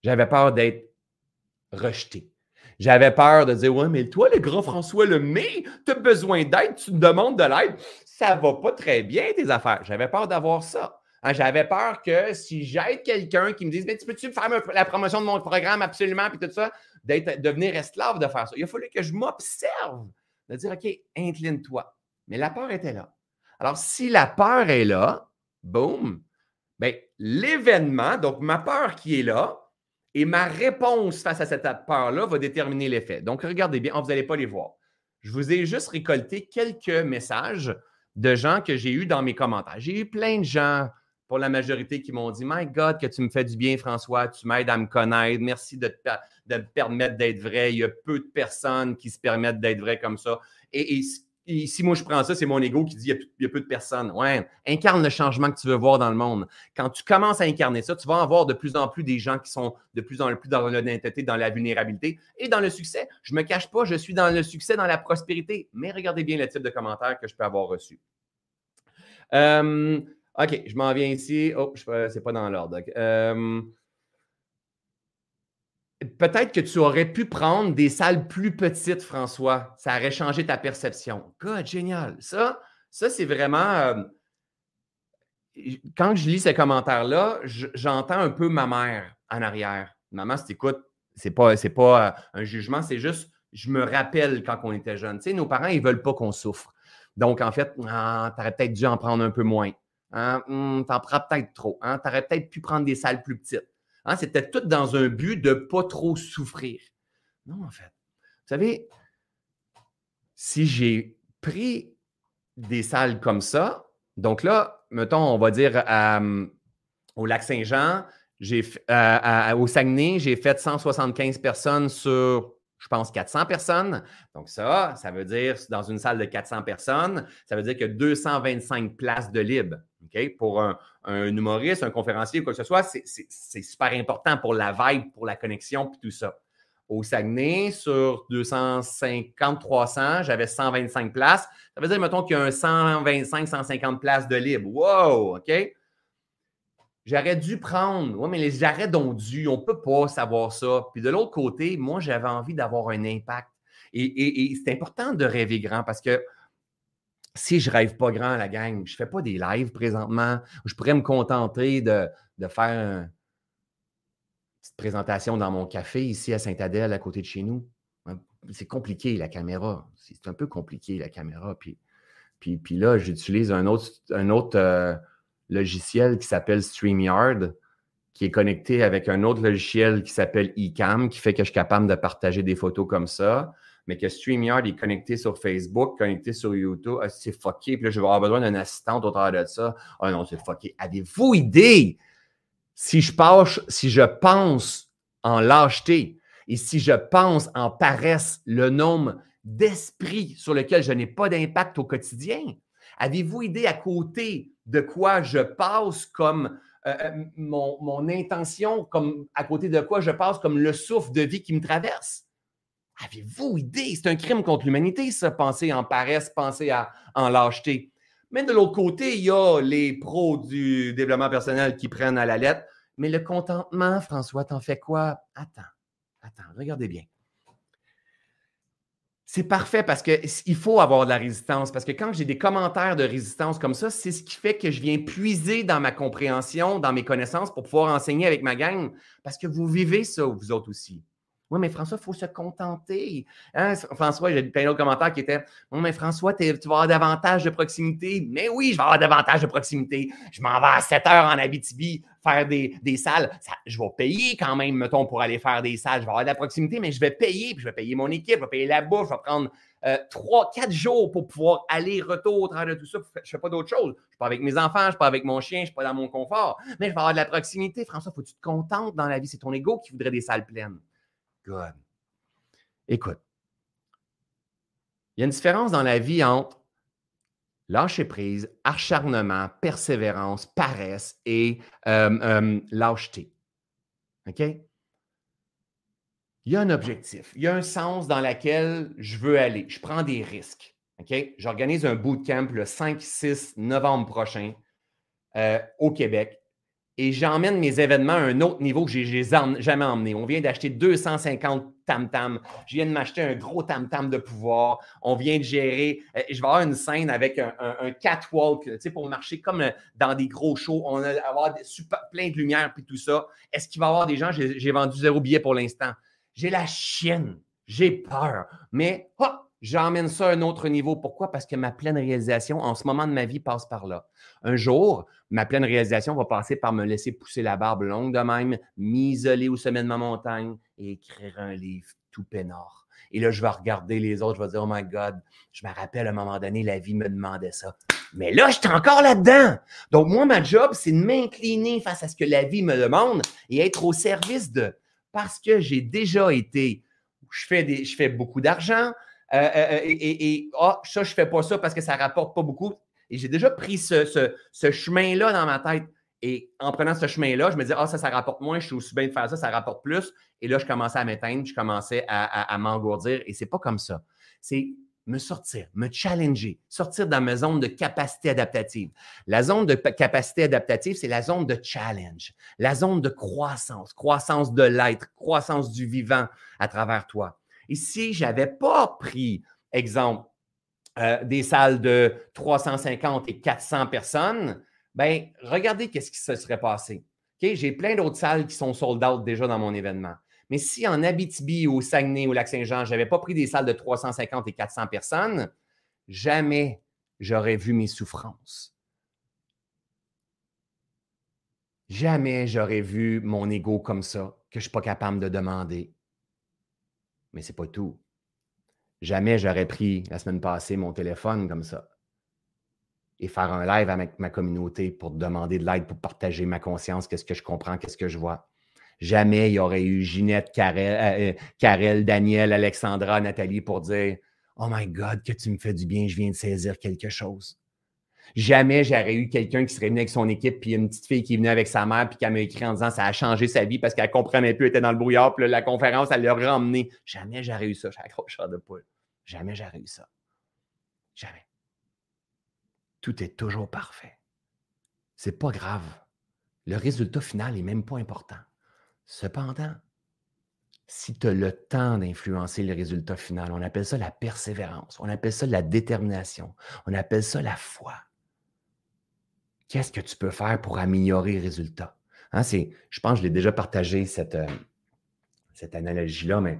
J'avais peur d'être rejeté. J'avais peur de dire Ouais, mais toi, le grand François Lemay, tu as besoin d'aide, tu me demandes de l'aide. Ça va pas très bien, tes affaires. J'avais peur d'avoir ça. Hein, j'avais peur que si j'aide quelqu'un qui me dise Mais tu peux-tu faire la promotion de mon programme absolument, puis tout ça, d'être, devenir esclave de faire ça. Il a fallu que je m'observe, de dire OK, incline-toi. Mais la peur était là. Alors, si la peur est là, boum, bien, l'événement, donc ma peur qui est là, et ma réponse face à cette peur-là va déterminer l'effet. Donc, regardez bien, vous n'allez pas les voir. Je vous ai juste récolté quelques messages de gens que j'ai eus dans mes commentaires. J'ai eu plein de gens, pour la majorité, qui m'ont dit My God, que tu me fais du bien, François, tu m'aides à me connaître, merci de, me permettre d'être vrai. Il y a peu de personnes qui se permettent d'être vrai comme ça. Et si moi je prends ça, c'est mon ego qui dit il y, a, peu de personnes. Ouais, incarne le changement que tu veux voir dans le monde. Quand tu commences à incarner ça, tu vas en voir de plus en plus des gens qui sont de plus en plus dans l'honnêteté, dans la vulnérabilité et dans le succès. Je ne me cache pas, je suis dans le succès, dans la prospérité. Mais regardez bien le type de commentaires que je peux avoir reçu. Euh, OK, je m'en viens ici. Oh, ce n'est pas dans l'ordre. Euh, Peut-être que tu aurais pu prendre des salles plus petites, François. Ça aurait changé ta perception. God, génial. Ça, ça c'est vraiment. Euh, quand je lis ces commentaires-là, j'entends un peu ma mère en arrière. Maman, si tu écoutes, c'est pas, c'est pas euh, un jugement, c'est juste, je me rappelle quand on était jeune. Tu sais, nos parents, ils veulent pas qu'on souffre. Donc, en fait, ah, tu aurais peut-être dû en prendre un peu moins. Hein? Hmm, tu en prends peut-être trop. Hein? Tu aurais peut-être pu prendre des salles plus petites. Hein, c'était tout dans un but de ne pas trop souffrir. Non, en fait. Vous savez, si j'ai pris des salles comme ça, donc là, mettons, on va dire au lac Saint-Jean, au Saguenay, j'ai fait 175 personnes sur, je pense, 400 personnes. Donc ça, ça veut dire, dans une salle de 400 personnes, ça veut dire que 225 places de libre. Pour un, humoriste, un conférencier ou quoi que ce soit, c'est super important pour la vibe, pour la connexion, puis tout ça. Au Saguenay, sur 250, 300, j'avais 125 places. Ça veut dire, mettons, qu'il y a un 125, 150 places de libre. Wow! OK? J'aurais dû prendre. Oui, mais les arrêts dû. On ne peut pas savoir ça. Puis de l'autre côté, moi, j'avais envie d'avoir un impact. et c'est important de rêver grand parce que si je rêve pas grand, la gang, je fais pas des lives présentement, je pourrais me contenter de, faire une petite présentation dans mon café ici à Saint-Adèle, à côté de chez nous. Hein, c'est compliqué, la caméra. C'est un peu compliqué, la caméra. Puis, puis, là, j'utilise un autre, euh, logiciel qui s'appelle StreamYard, qui est connecté avec un autre logiciel qui s'appelle eCam, qui fait que je suis capable de partager des photos comme ça mais que StreamYard est connecté sur Facebook, connecté sur YouTube, ah, c'est fucké. Puis là, je vais avoir besoin d'un assistant au de ça. Ah non, c'est fucké. Avez-vous idée si je, passe, si je pense en lâcheté et si je pense en paresse le nombre d'esprits sur lesquels je n'ai pas d'impact au quotidien? Avez-vous idée à côté de quoi je passe comme euh, euh, mon, mon intention, comme à côté de quoi je passe comme le souffle de vie qui me traverse? Avez-vous idée? C'est un crime contre l'humanité, ça, penser en paresse, penser à, en lâcheté. Mais de l'autre côté, il y a les pros du développement personnel qui prennent à la lettre. Mais le contentement, François, t'en fais quoi? Attends, attends, regardez bien. C'est parfait parce qu'il faut avoir de la résistance. Parce que quand j'ai des commentaires de résistance comme ça, c'est ce qui fait que je viens puiser dans ma compréhension, dans mes connaissances pour pouvoir enseigner avec ma gang. Parce que vous vivez ça, vous autres aussi. Oui, mais François, il faut se contenter. Hein? François, j'ai plein d'autres commentaires qui étaient Oui, mais François, tu vas avoir davantage de proximité. Mais oui, je vais avoir davantage de proximité. Je m'en vais à 7 heures en Abitibi faire des, salles. je vais payer quand même, mettons, pour aller faire des salles. Je vais avoir de la proximité, mais je vais payer. Puis je vais payer mon équipe, je vais payer la bouffe, je vais prendre euh, trois, quatre jours pour pouvoir aller, retour au travers de tout ça. Je ne fais pas d'autre chose. Je ne suis pas avec mes enfants, je ne suis pas avec mon chien, je ne suis pas dans mon confort. Mais je vais avoir de la proximité. François, faut que tu te contentes dans la vie. C'est ton ego qui voudrait des salles pleines. Good. Écoute, il y a une différence dans la vie entre lâcher prise, acharnement, persévérance, paresse et euh, euh, lâcheté. OK? Il y a un objectif, il y a un sens dans lequel je veux aller. Je prends des risques. OK? J'organise un bootcamp le 5-6 novembre prochain euh, au Québec et j'emmène mes événements à un autre niveau que je n'ai jamais emmené. On vient d'acheter 250 tam-tam. Je viens de m'acheter un gros tam-tam de pouvoir. On vient de gérer. Euh, je vais avoir une scène avec un, catwalk, tu sais, pour marcher comme euh, dans des gros shows. On va avoir plein de lumière puis tout ça. Est-ce qu'il va y avoir des gens? J'ai vendu zéro billet pour l'instant. J'ai la chienne. J'ai peur. Mais j'emmène ça à un autre niveau. Pourquoi? Parce que ma pleine réalisation, en ce moment de ma vie, passe par là. Un jour, ma pleine réalisation va passer par me laisser pousser la barbe longue de même, m'isoler au sommet de ma montagne et écrire un livre tout peinard. Et là, je vais regarder les autres, je vais dire, oh my God, je me rappelle à un moment donné, la vie me demandait ça. Mais là, je suis encore là-dedans. Donc, moi, ma job, c'est de m'incliner face à ce que la vie me demande et être au service de. Parce que j'ai déjà été, je fais, des, je fais beaucoup d'argent, euh, euh, euh, et, et, oh, ça, je ne fais pas ça parce que ça ne rapporte pas beaucoup. Et j'ai déjà pris ce, chemin-là dans ma tête. Et en prenant ce chemin-là, je me disais, ah, ça, ça rapporte moins, je suis aussi bien de faire ça, ça rapporte plus. Et là, je commençais à m'éteindre, je commençais à, m'engourdir. Et c'est pas comme ça. C'est me sortir, me challenger, sortir dans ma zone de capacité adaptative. La zone de capacité adaptative, c'est la zone de challenge, la zone de croissance, croissance de l'être, croissance du vivant à travers toi. Et si je n'avais pas pris, exemple, euh, des salles de 350 et 400 personnes, ben regardez qu'est-ce qui se serait passé. J'ai plein d'autres salles qui sont sold out déjà dans mon événement. Mais si en Abitibi ou au Saguenay ou Lac-Saint-Jean, je n'avais pas pris des salles de 350 et 400 personnes, jamais j'aurais vu mes souffrances. Jamais j'aurais vu mon ego comme ça, que je ne suis pas capable de demander. Mais ce n'est pas tout. Jamais j'aurais pris la semaine passée mon téléphone comme ça et faire un live avec ma communauté pour demander de l'aide, pour partager ma conscience, qu'est-ce que je comprends, qu'est-ce que je vois. Jamais il y aurait eu Ginette, Karel, euh, Daniel, Alexandra, Nathalie pour dire Oh my God, que tu me fais du bien, je viens de saisir quelque chose. Jamais j'aurais eu quelqu'un qui serait venu avec son équipe, puis une petite fille qui est venue avec sa mère, puis qui m'a écrit en disant ça a changé sa vie parce qu'elle comprenait plus, elle était dans le brouillard, puis la conférence, elle l'a ramené. Jamais j'aurais eu ça, j'ai accroché de poule. Jamais j'aurais eu ça. Jamais. Tout est toujours parfait. C'est pas grave. Le résultat final n'est même pas important. Cependant, si tu as le temps d'influencer le résultat final, on appelle ça la persévérance, on appelle ça la détermination, on appelle ça la foi. Qu'est-ce que tu peux faire pour améliorer le résultat? Hein, je pense que je l'ai déjà partagé, cette, euh, cette analogie-là, mais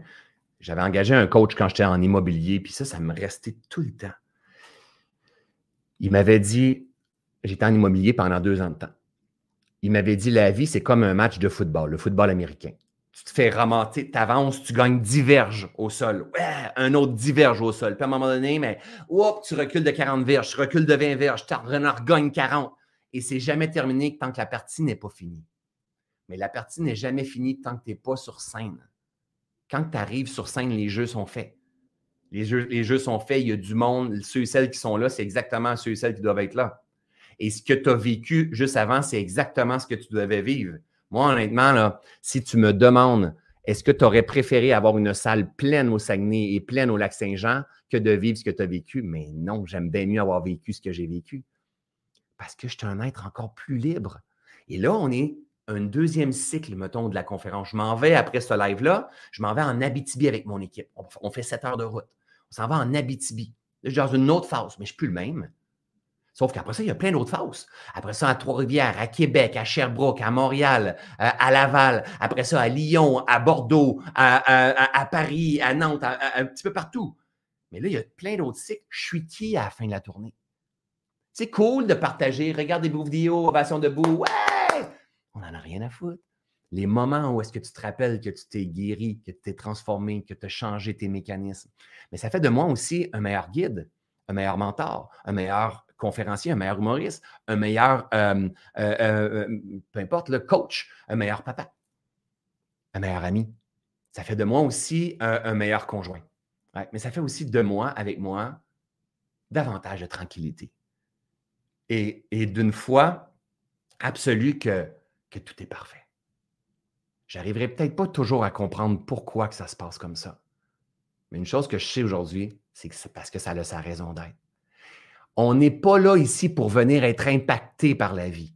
j'avais engagé un coach quand j'étais en immobilier, puis ça, ça me restait tout le temps. Il m'avait dit, j'étais en immobilier pendant deux ans de temps. Il m'avait dit, la vie, c'est comme un match de football, le football américain. Tu te fais ramasser, tu avances, tu gagnes 10 verges au sol. un autre 10 verges au sol. Puis à un moment donné, mais tu recules de 40 verges, tu recules de 20 verges, tu regagnes 40. Et c'est jamais terminé tant que la partie n'est pas finie. Mais la partie n'est jamais finie tant que tu n'es pas sur scène. Quand tu arrives sur scène, les jeux sont faits. Les jeux, sont faits, il y a du monde. Ceux et celles qui sont là, c'est exactement ceux et celles qui doivent être là. Et ce que tu as vécu juste avant, c'est exactement ce que tu devais vivre. Moi, honnêtement, là, si tu me demandes Est-ce que tu aurais préféré avoir une salle pleine au Saguenay et pleine au Lac-Saint-Jean que de vivre ce que tu as vécu? Mais non, j'aime bien mieux avoir vécu ce que j'ai vécu. Parce que je suis un être encore plus libre. Et là, on est un deuxième cycle, mettons, de la conférence. Je m'en vais après ce live-là, je m'en vais en Abitibi avec mon équipe. On fait sept heures de route. On s'en va en Abitibi. je suis dans une autre phase, mais je ne suis plus le même. Sauf qu'après ça, il y a plein d'autres fausses. Après ça, à Trois-Rivières, à Québec, à Sherbrooke, à Montréal, euh, à Laval. Après ça, à Lyon, à Bordeaux, à, Paris, à Nantes, un petit peu partout. Mais là, il y a plein d'autres cycles. Je suis qui à la fin de la tournée? C'est cool de partager. Regardez vos vidéos, ovation debout. Ouais! On n'en a rien à foutre. Les moments où est-ce que tu te rappelles que tu t'es guéri, que tu t'es transformé, que tu as changé tes mécanismes. Mais ça fait de moi aussi un meilleur guide, un meilleur mentor, un meilleur conférencier, un meilleur humoriste, un meilleur, euh, euh, euh, peu importe, le coach, un meilleur papa, un meilleur ami. Ça fait de moi aussi un, meilleur conjoint. mais ça fait aussi de moi, avec moi, davantage de tranquillité. Et, d'une foi absolue que, tout est parfait. J'arriverai peut-être pas toujours à comprendre pourquoi ça se passe comme ça. Mais une chose que je sais aujourd'hui, c'est que c'est parce que ça a sa raison d'être. On n'est pas là ici pour venir être impacté par la vie.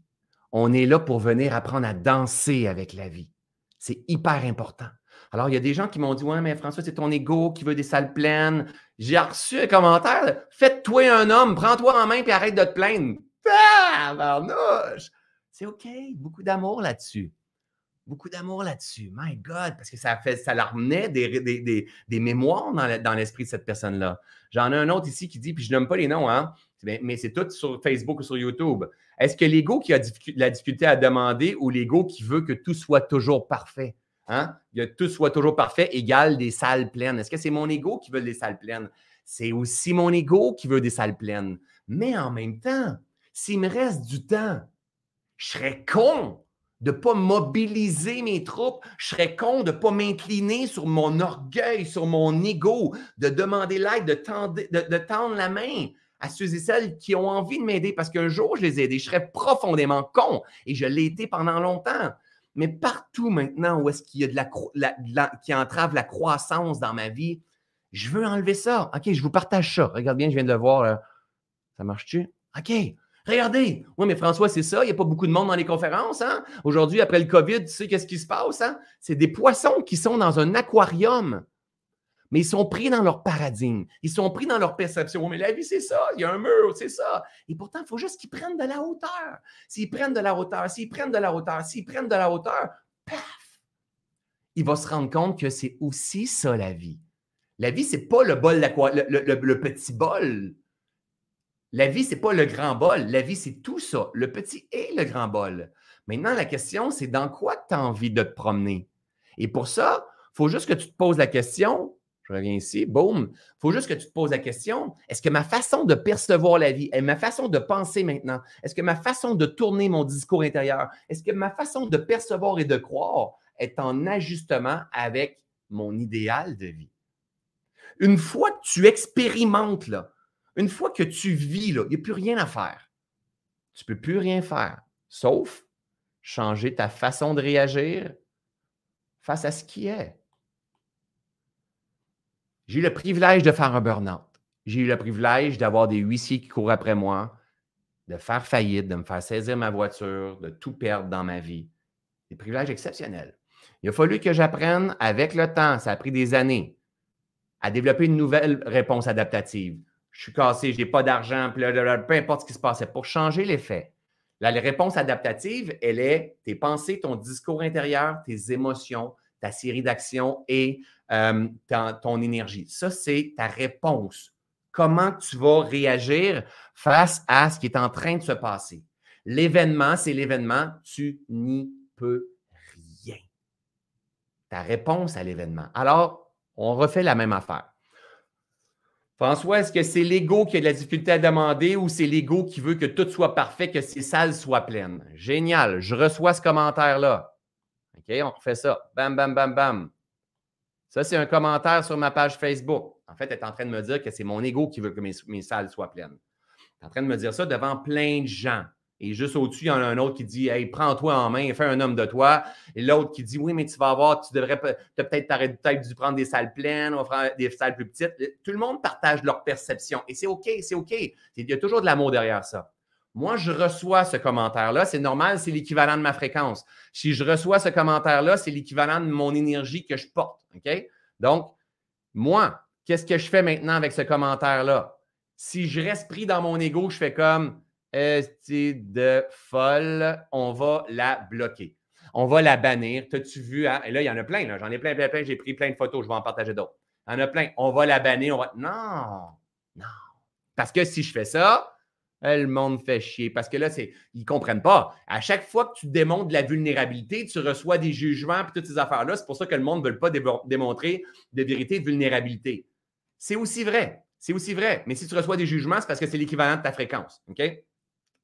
On est là pour venir apprendre à danser avec la vie. C'est hyper important. Alors, il y a des gens qui m'ont dit Ouais, mais François, c'est ton ego qui veut des salles pleines. J'ai reçu un commentaire Faites-toi un homme, prends-toi en main et arrête de te plaindre. Ah, C'est OK, beaucoup d'amour là-dessus. Beaucoup d'amour là-dessus. My God, parce que ça, fait, ça leur des, mémoires dans l'esprit de cette personne-là. J'en ai un autre ici qui dit, puis je nomme pas les noms, hein, mais c'est tout sur Facebook ou sur YouTube. Est-ce que l'ego qui a la difficulté à demander ou l'ego qui veut que tout soit toujours parfait? Hein? Que tout soit toujours parfait égale des salles pleines. Est-ce que c'est mon ego qui veut des salles pleines? C'est aussi mon ego qui veut des salles pleines. Mais en même temps, s'il me reste du temps, je serais con de ne pas mobiliser mes troupes. Je serais con de ne pas m'incliner sur mon orgueil, sur mon ego, de demander l'aide, de, de, tendre la main à ceux et celles qui ont envie de m'aider parce qu'un jour, je les ai aidés. Je serais profondément con et je l'ai été pendant longtemps. Mais partout maintenant où est-ce qu'il y a de la, qui entrave la croissance dans ma vie, je veux enlever ça. OK, je vous partage ça. Regarde bien, je viens de le voir. Ça marche-tu? OK. Regardez. Oui, mais François, c'est ça. Il n'y a pas beaucoup de monde dans les conférences. Hein? Aujourd'hui, après le COVID, tu sais qu'est-ce qui se passe? Hein? C'est des poissons qui sont dans un aquarium mais ils sont pris dans leur paradigme, ils sont pris dans leur perception. Mais la vie, c'est ça, il y a un mur, c'est ça. Et pourtant, il faut juste qu'ils prennent de la hauteur. S'ils prennent de la hauteur, s'ils prennent de la hauteur, s'ils prennent de la hauteur, paf, il va se rendre compte que c'est aussi ça la vie. La vie, ce n'est pas le bol, le, le, le, petit bol. La vie, ce n'est pas le grand bol. La vie, c'est tout ça, le petit et le grand bol. Maintenant, la question, c'est dans quoi tu as envie de te promener? Et pour ça, il faut juste que tu te poses la question, je reviens ici, boum. Il faut juste que tu te poses la question, est-ce que ma façon de percevoir la vie, est ma façon de penser maintenant, est-ce que ma façon de tourner mon discours intérieur, est-ce que ma façon de percevoir et de croire est en ajustement avec mon idéal de vie? Une fois que tu expérimentes, là, une fois que tu vis, il n'y a plus rien à faire. Tu ne peux plus rien faire, sauf changer ta façon de réagir face à ce qui est. J'ai eu le privilège de faire un burn-out. J'ai eu le privilège d'avoir des huissiers qui courent après moi, de faire faillite, de me faire saisir ma voiture, de tout perdre dans ma vie. Des privilèges exceptionnels. Il a fallu que j'apprenne avec le temps, ça a pris des années, à développer une nouvelle réponse adaptative. Je suis cassé, je n'ai pas d'argent, peu importe ce qui se passait, pour changer l'effet. La réponse adaptative, elle est tes pensées, ton discours intérieur, tes émotions, ta série d'actions et euh, ton, énergie. Ça, c'est ta réponse. Comment tu vas réagir face à ce qui est en train de se passer? L'événement, c'est l'événement, tu n'y peux rien. Ta réponse à l'événement. Alors, on refait la même affaire. François, est-ce que c'est l'ego qui a de la difficulté à demander ou c'est l'ego qui veut que tout soit parfait, que ces salles soient pleines? Génial. Je reçois ce commentaire-là. OK, on refait ça. Bam, bam, bam, bam. Ça, c'est un commentaire sur ma page Facebook. En fait, elle est en train de me dire que c'est mon ego qui veut que mes, salles soient pleines. Elle est en train de me dire ça devant plein de gens. Et juste au-dessus, il y en a un autre qui dit Hey, prends-toi en main, fais un homme de toi. Et l'autre qui dit Oui, mais tu vas avoir, tu devrais peut-être dû prendre des salles pleines, ou des salles plus petites. Tout le monde partage leur perception. Et c'est OK, c'est OK. Il y a toujours de l'amour derrière ça. Moi, je reçois ce commentaire-là. C'est normal, c'est l'équivalent de ma fréquence. Si je reçois ce commentaire-là, c'est l'équivalent de mon énergie que je porte. Donc, moi, qu'est-ce que je fais maintenant avec ce commentaire-là? Si je reste pris dans mon ego, je fais comme c'est de folle, on va la bloquer. On va la bannir. T'as-tu vu? Hein? Et là, il y en a plein. J'en ai plein, plein, plein. J'ai pris plein de photos. Je vais en partager d'autres. Il y en a plein. On va la bannir. Non, non. Parce que si je fais ça, le monde fait chier. Parce que là, c'est, ils ne comprennent pas. À chaque fois que tu démontres de la vulnérabilité, tu reçois des jugements et toutes ces affaires-là. C'est pour ça que le monde ne veut pas démontrer de vérité de vulnérabilité. C'est aussi vrai. C'est aussi vrai. Mais si tu reçois des jugements, c'est parce que c'est l'équivalent de ta fréquence. OK?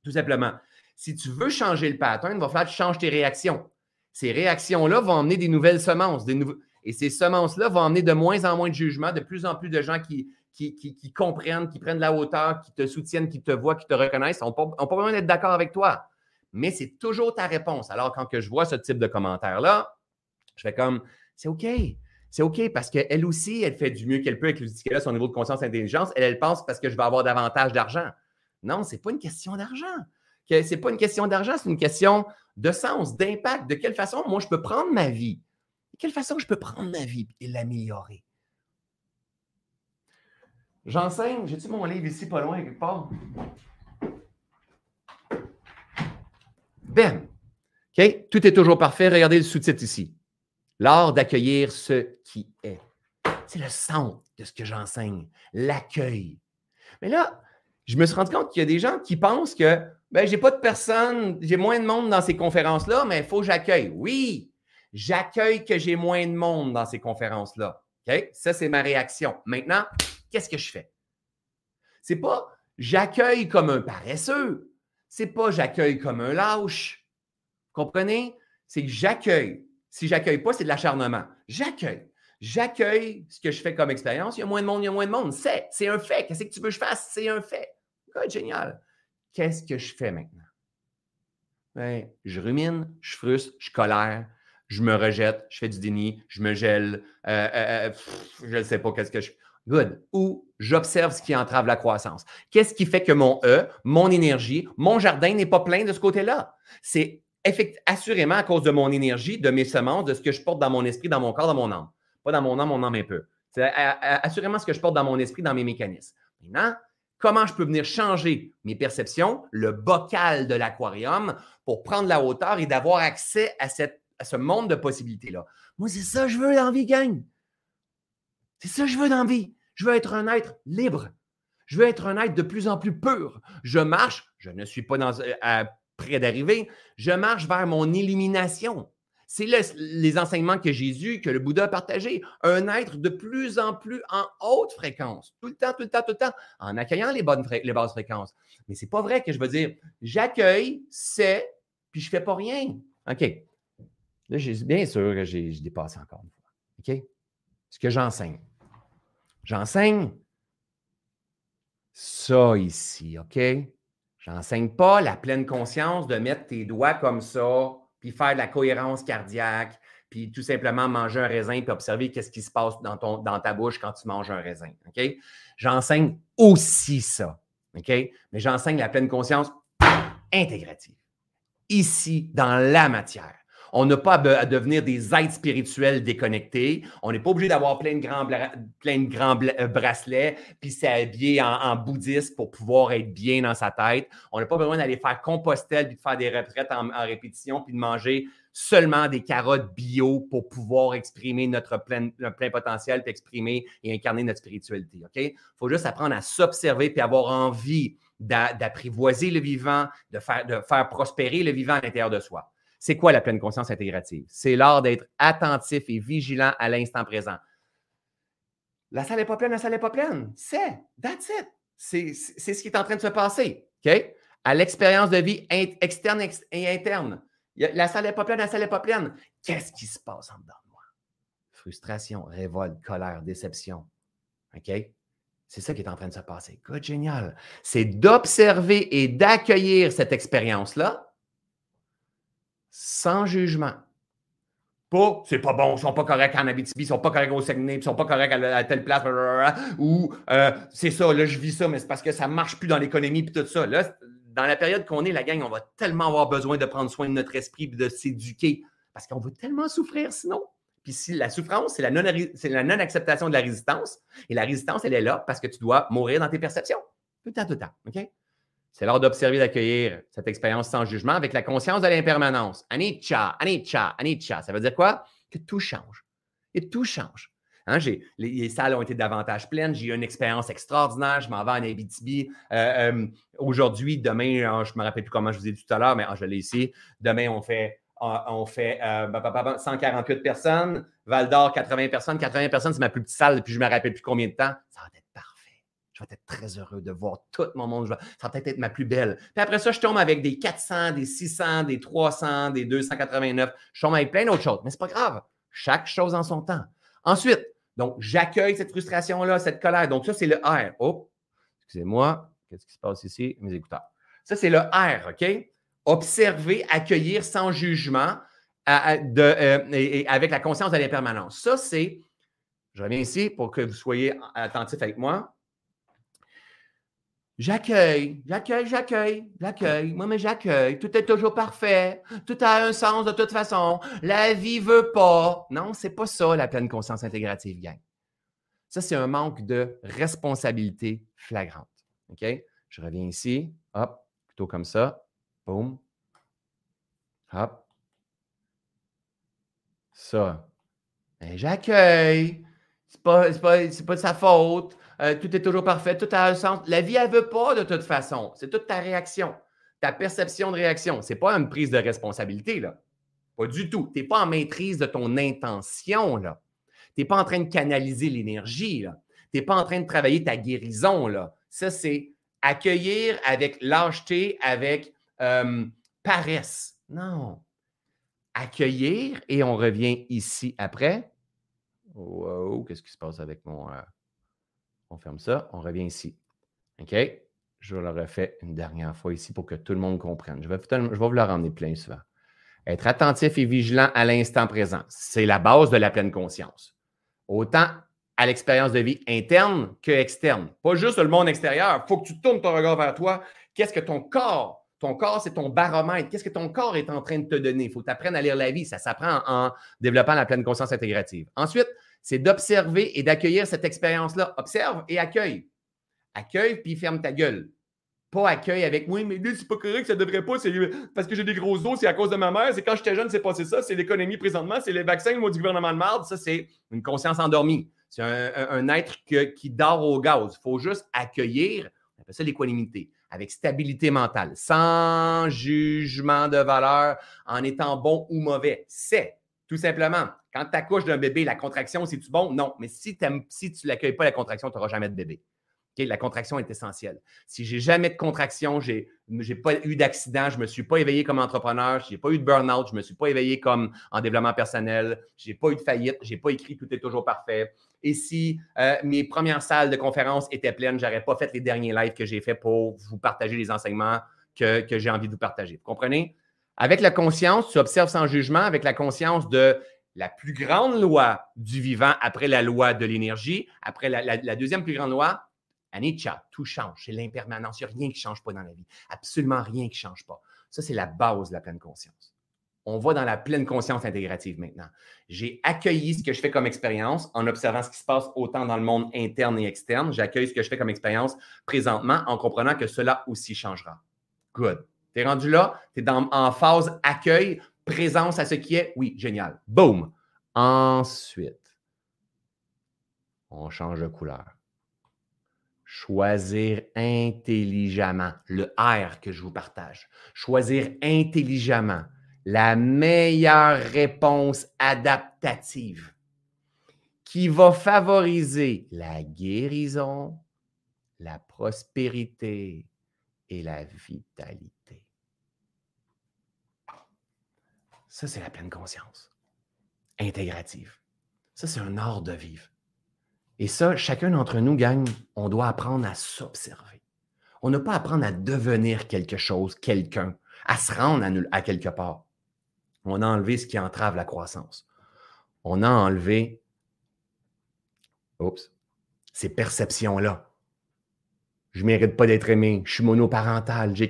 Tout simplement. Si tu veux changer le pattern, il va falloir que tu changes tes réactions. Ces réactions-là vont amener des nouvelles semences. Des Et ces semences-là vont amener de moins en moins de jugements, de plus en plus de gens qui, qui, comprennent, qui prennent la hauteur, qui te soutiennent, qui te voient, qui te reconnaissent, n'ont pas, pas besoin d'être d'accord avec toi. Mais c'est toujours ta réponse. Alors, quand que je vois ce type de commentaire-là, je fais comme, c'est OK. C'est OK parce qu'elle aussi, elle fait du mieux qu'elle peut avec l'outil qu'elle a, son niveau de conscience et d'intelligence. Elle, elle pense parce que je vais avoir davantage d'argent. Non, ce n'est pas une question d'argent. Ce n'est pas une question d'argent, c'est une question de sens, d'impact. De quelle façon, moi, je peux prendre ma vie? De quelle façon je peux prendre ma vie et l'améliorer? J'enseigne, j'ai-tu mon livre ici pas loin quelque part? Ben, OK? Tout est toujours parfait. Regardez le sous-titre ici. L'art d'accueillir ce qui est. C'est le centre de ce que j'enseigne, l'accueil. Mais là, je me suis rendu compte qu'il y a des gens qui pensent que ben, j'ai pas de personnes, j'ai moins de monde dans ces conférences-là, mais il faut que j'accueille. Oui, j'accueille que j'ai moins de monde dans ces conférences-là. Ça, c'est ma réaction. Maintenant, qu'est-ce que je fais? C'est pas j'accueille comme un paresseux. C'est pas j'accueille comme un lâche. Comprenez? C'est que j'accueille. Si j'accueille pas, c'est de l'acharnement. J'accueille. J'accueille ce que je fais comme expérience. Il y a moins de monde, il y a moins de monde. C'est, c'est un fait. Qu'est-ce que tu veux que je fasse? C'est un fait. génial. Qu'est-ce que je fais maintenant? Ben, je rumine, je frustre, je colère, je me rejette, je fais du déni, je me gèle, euh, euh, euh, je ne sais pas qu'est-ce que je. Good. Ou j'observe ce qui entrave la croissance. Qu'est-ce qui fait que mon E, mon énergie, mon jardin n'est pas plein de ce côté-là? C'est assurément à cause de mon énergie, de mes semences, de ce que je porte dans mon esprit, dans mon corps, dans mon âme. Pas dans mon âme, mon âme un peu. C'est assurément ce que je porte dans mon esprit, dans mes mécanismes. Maintenant, comment je peux venir changer mes perceptions, le bocal de l'aquarium, pour prendre la hauteur et d'avoir accès à, ce monde de possibilités-là? Moi, c'est ça que je veux dans la vie, gang. C'est ça que je veux dans la vie. Je veux être un être libre. Je veux être un être de plus en plus pur. Je marche, je ne suis pas dans, euh, près d'arriver, je marche vers mon illumination. C'est les enseignements que Jésus, que le Bouddha a partagés. Un être de plus en plus en haute fréquence. Tout le temps, tout le temps, tout le temps, en accueillant les, bonnes les basses fréquences. Mais ce n'est pas vrai que je veux dire, j'accueille, c'est, puis je ne fais pas rien. OK. Là, bien sûr que j'ai dépassé encore une fois. OK? Ce que j'enseigne. J'enseigne ça ici, OK? J'enseigne pas la pleine conscience de mettre tes doigts comme ça, puis faire de la cohérence cardiaque, puis tout simplement manger un raisin, puis observer qu'est-ce qui se passe dans, ton, dans ta bouche quand tu manges un raisin, OK? J'enseigne aussi ça, OK? Mais j'enseigne la pleine conscience intégrative, ici, dans la matière. On n'a pas à, devenir des êtres spirituels déconnectés. On n'est pas obligé d'avoir plein de grands, plein de grands euh, bracelets, puis s'habiller en, bouddhiste pour pouvoir être bien dans sa tête. On n'a pas besoin d'aller faire Compostelle, puis de faire des retraites en, répétition, puis de manger seulement des carottes bio pour pouvoir exprimer notre plein, plein potentiel, puis exprimer et incarner notre spiritualité. OK? Il faut juste apprendre à s'observer puis avoir envie d'apprivoiser le vivant, de faire, de faire prospérer le vivant à l'intérieur de soi. C'est quoi la pleine conscience intégrative? C'est l'art d'être attentif et vigilant à l'instant présent. La salle n'est pas pleine, la salle n'est pas pleine. C'est, that's it. C'est ce qui est en train de se passer. À l'expérience de vie externe et interne. La salle n'est pas pleine, la salle n'est pas pleine. Qu'est-ce qui se passe en dedans de moi? Frustration, révolte, colère, déception. OK? C'est ça qui est en train de se passer. Good, génial. C'est d'observer et d'accueillir cette expérience-là sans jugement. Pas, c'est pas bon, ils sont pas corrects en Abitibi, ils sont pas corrects au Saguenay, ils sont pas corrects à, telle place, ou euh, c'est ça, là, je vis ça, mais c'est parce que ça marche plus dans l'économie, puis tout ça. Là, dans la période qu'on est, la gang, on va tellement avoir besoin de prendre soin de notre esprit de s'éduquer parce qu'on va tellement souffrir sinon. Puis si la souffrance, c'est la, non-acceptation de la résistance, et la résistance, elle est là parce que tu dois mourir dans tes perceptions. Tout le temps, tout le temps. OK? C'est l'heure d'observer, d'accueillir cette expérience sans jugement avec la conscience de l'impermanence. Anicca, anicca, anicca. Ça veut dire quoi? Que tout change. Et tout change. Hein, les, salles ont été davantage pleines. J'ai eu une expérience extraordinaire. Je m'en vais en Abitibi. Euh, euh, aujourd'hui, demain, hein, je ne me rappelle plus comment je vous ai dit tout à l'heure, mais ah, je l'ai ici. Demain, on fait, on fait 148 euh, personnes. Val d'Or, 80 personnes. 80 personnes, c'est ma plus petite salle, puis je ne me rappelle plus combien de temps. Ça va être parfait. Je vais être très heureux de voir tout mon monde. Ça va peut-être être ma plus belle. Puis après ça, je tombe avec des 400, des 600, des 300, des 289. Je tombe avec plein d'autres choses. Mais ce n'est pas grave. Chaque chose en son temps. Ensuite, donc, j'accueille cette frustration-là, cette colère. Donc, ça, c'est le R. Oh, excusez-moi. Qu'est-ce qui se passe ici? Mes écouteurs. Ça, c'est le R, OK? Observer, accueillir sans jugement de, euh, et, avec la conscience de l'impermanence. Ça, c'est, je reviens ici pour que vous soyez attentifs avec moi. J'accueille, j'accueille, j'accueille, j'accueille. Moi, mais j'accueille. Tout est toujours parfait. Tout a un sens de toute façon. La vie veut pas. Non, c'est pas ça, la pleine conscience intégrative, gang. Ça, c'est un manque de responsabilité flagrante. OK? Je reviens ici. Hop, plutôt comme ça. Boum. Hop. Ça. Ben, j'accueille. C'est pas, pas, pas de sa faute. Euh, tout est toujours parfait, tout a un sens. La vie, elle ne veut pas de toute façon. C'est toute ta réaction, ta perception de réaction. Ce n'est pas une prise de responsabilité, là. Pas du tout. Tu n'es pas en maîtrise de ton intention, là. Tu n'es pas en train de canaliser l'énergie, là. Tu n'es pas en train de travailler ta guérison, là. Ça, c'est accueillir avec lâcheté, avec euh, paresse. Non. Accueillir, et on revient ici après. Wow, qu'est-ce qui se passe avec mon. Euh, on ferme ça, on revient ici. OK? Je le refais une dernière fois ici pour que tout le monde comprenne. Je vais, je vais vous le ramener plein souvent. Être attentif et vigilant à l'instant présent, c'est la base de la pleine conscience. Autant à l'expérience de vie interne que externe. Pas juste le monde extérieur. Il faut que tu tournes ton regard vers toi. Qu'est-ce que ton corps, ton corps, c'est ton baromètre. Qu'est-ce que ton corps est en train de te donner? Il faut t'apprendre à lire la vie. Ça s'apprend en développant la pleine conscience intégrative. Ensuite, c'est d'observer et d'accueillir cette expérience-là. Observe et accueille. Accueille puis ferme ta gueule. Pas accueille avec oui, mais là, c'est pas correct, ça devrait pas, parce que j'ai des gros os, c'est à cause de ma mère, c'est quand j'étais jeune, c'est passé ça, c'est l'économie présentement, c'est les vaccins, le mot du gouvernement de marde, ça, c'est une conscience endormie. C'est un, être qui dort au gaz. Il faut juste accueillir, on appelle ça l'équanimité, avec stabilité mentale, sans jugement de valeur, en étant bon ou mauvais. C'est tout simplement quand tu accouches d'un bébé, la contraction, c'est-tu bon? Non. Mais si, tu l'accueilles pas, la contraction, tu n'auras jamais de bébé. La contraction est essentielle. Si j'ai jamais de contraction, j'ai n'ai pas eu d'accident, je ne me suis pas éveillé comme entrepreneur, je n'ai pas eu de burn-out, je ne me suis pas éveillé comme en développement personnel, je n'ai pas eu de faillite, je n'ai pas écrit Tout est toujours parfait. Et si euh, mes premières salles de conférence étaient pleines, je n'aurais pas fait les derniers lives que j'ai fait pour vous partager les enseignements que j'ai envie de vous partager. Vous comprenez? Avec la conscience, tu observes sans jugement, avec la conscience de la plus grande loi du vivant après la loi de l'énergie, après la, deuxième plus grande loi, Anicca, tout change. C'est l'impermanence. Il n'y a rien qui ne change pas dans la vie. Absolument rien qui ne change pas. Ça, c'est la base de la pleine conscience. On va dans la pleine conscience intégrative maintenant. J'ai accueilli ce que je fais comme expérience en observant ce qui se passe autant dans le monde interne et externe. J'accueille ce que je fais comme expérience présentement en comprenant que cela aussi changera. Good. Tu es rendu là, tu es en phase accueil présence à ce qui est, oui, génial. Boom. Ensuite, on change de couleur. Choisir intelligemment le R que je vous partage. Choisir intelligemment la meilleure réponse adaptative qui va favoriser la guérison, la prospérité et la vitalité. Ça, c'est la pleine conscience. Intégrative. Ça, c'est un art de vivre. Et ça, chacun d'entre nous, gagne, on doit apprendre à s'observer. On n'a pas à apprendre à devenir quelque chose, quelqu'un, à se rendre à, quelque part. On a enlevé ce qui entrave la croissance. On a enlevé, oups, ces perceptions-là. Je ne mérite pas d'être aimé, je suis monoparental, j'ai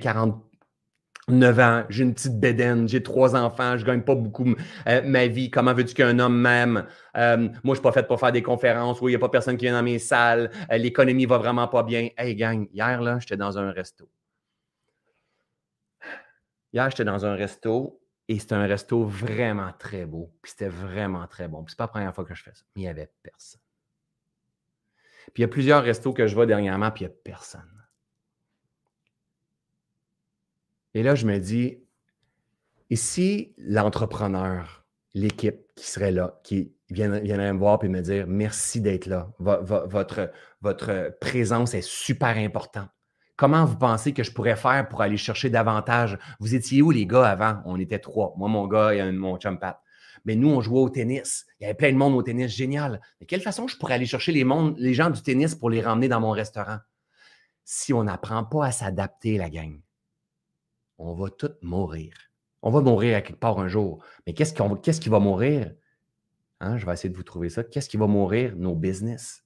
49 ans, j'ai une petite bédaine, j'ai trois enfants, je ne gagne pas beaucoup euh, ma vie. Comment veux-tu qu'un homme m'aime? Euh, moi, je suis pas fait pour faire des conférences où il n'y a pas personne qui vient dans mes salles. Euh, l'économie va vraiment pas bien. Hey, gang, hier, là, j'étais dans un resto. Hier, j'étais dans un resto et c'était un resto vraiment très beau. Puis c'était vraiment très bon. Puis c'est pas la première fois que je fais ça. Mais il n'y avait personne. Puis il y a plusieurs restos que je vois dernièrement, puis il n'y a personne. Et là, je me dis, et si l'entrepreneur, l'équipe qui serait là, qui viendrait me voir et me dire merci d'être là, votre, présence est super importante. Comment vous pensez que je pourrais faire pour aller chercher davantage? Vous étiez où, les gars, avant? On était trois. Moi, mon gars et mon chum Pat. Mais nous, on jouait au tennis. Il y avait plein de monde au tennis. Génial. De quelle façon je pourrais aller chercher les, les gens du tennis pour les ramener dans mon restaurant? Si on n'apprend pas à s'adapter, la gang, on va tous mourir. On va mourir à quelque part un jour. Mais qu'est-ce, qui va mourir? Hein, je vais essayer de vous trouver ça. Qu'est-ce qui va mourir? Nos business,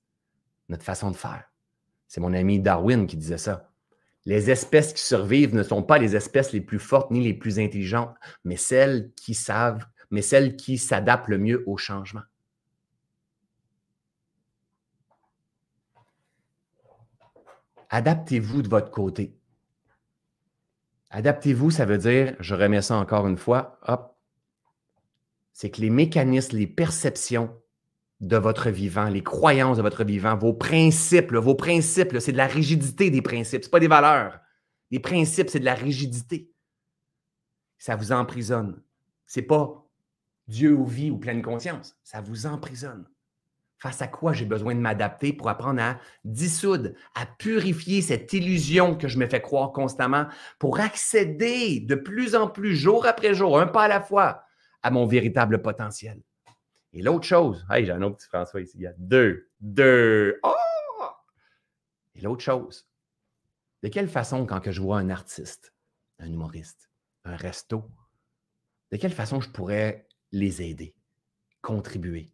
notre façon de faire. C'est mon ami Darwin qui disait ça. Les espèces qui survivent ne sont pas les espèces les plus fortes ni les plus intelligentes, mais celles qui savent, mais celles qui s'adaptent le mieux au changement. Adaptez-vous de votre côté. Adaptez-vous, ça veut dire, je remets ça encore une fois, hop, c'est que les mécanismes, les perceptions de votre vivant, les croyances de votre vivant, vos principes. vos principes, c'est de la rigidité des principes, ce pas des valeurs. Les principes, c'est de la rigidité. Ça vous emprisonne. Ce n'est pas Dieu ou vie ou pleine conscience. Ça vous emprisonne. Face à quoi j'ai besoin de m'adapter pour apprendre à dissoudre, à purifier cette illusion que je me fais croire constamment pour accéder de plus en plus, jour après jour, un pas à la fois, à mon véritable potentiel. Et l'autre chose, hey, j'ai un autre petit François ici, il y a deux, deux. Oh! Et l'autre chose, de quelle façon, quand je vois un artiste, un humoriste, un resto, de quelle façon je pourrais les aider, contribuer?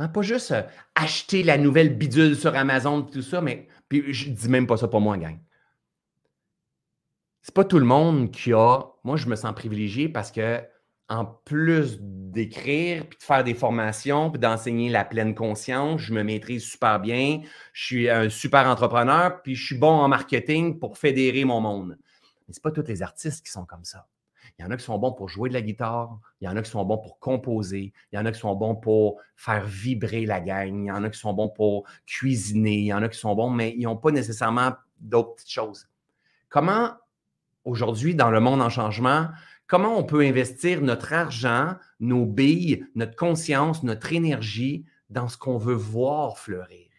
Hein, pas juste euh, acheter la nouvelle bidule sur Amazon, tout ça, mais puis je dis même pas ça pour moi, gang. C'est pas tout le monde qui a. Moi, je me sens privilégié parce que en plus d'écrire, puis de faire des formations, puis d'enseigner la pleine conscience, je me maîtrise super bien, je suis un super entrepreneur, puis je suis bon en marketing pour fédérer mon monde. Mais ce pas tous les artistes qui sont comme ça. Il y en a qui sont bons pour jouer de la guitare, il y en a qui sont bons pour composer, il y en a qui sont bons pour faire vibrer la gang, il y en a qui sont bons pour cuisiner, il y en a qui sont bons, mais ils n'ont pas nécessairement d'autres petites choses. Comment, aujourd'hui, dans le monde en changement, comment on peut investir notre argent, nos billes, notre conscience, notre énergie dans ce qu'on veut voir fleurir?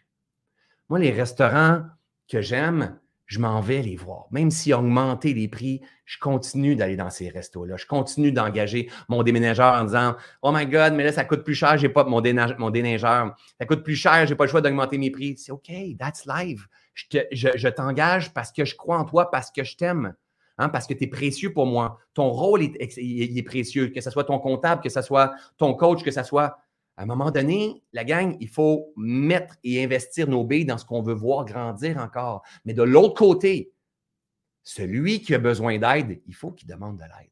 Moi, les restaurants que j'aime, je m'en vais les voir. Même s'ils ont augmenté les prix, je continue d'aller dans ces restos-là. Je continue d'engager mon déménageur en disant Oh my God, mais là, ça coûte plus cher, j'ai pas mon, mon déneigeur. Ça coûte plus cher, j'ai pas le choix d'augmenter mes prix. C'est OK, that's live. je t'engage parce que je crois en toi, parce que je t'aime. Hein, parce que tu es précieux pour moi. Ton rôle est, est, précieux, que ce soit ton comptable, que ce soit ton coach, que ce soit. À un moment donné, la gang, il faut mettre et investir nos billes dans ce qu'on veut voir grandir encore. Mais de l'autre côté, celui qui a besoin d'aide, il faut qu'il demande de l'aide.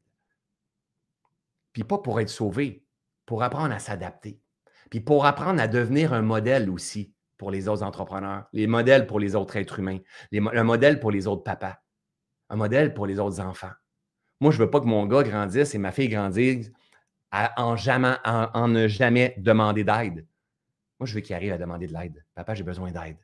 Puis pas pour être sauvé, pour apprendre à s'adapter. Puis pour apprendre à devenir un modèle aussi pour les autres entrepreneurs, les modèles pour les autres êtres humains, le modèle pour les autres papas un modèle pour les autres enfants. Moi, je ne veux pas que mon gars grandisse et ma fille grandisse en, jamais, en, ne jamais demander d'aide. Moi, je veux qu'il arrive à demander de l'aide. Papa, j'ai besoin d'aide.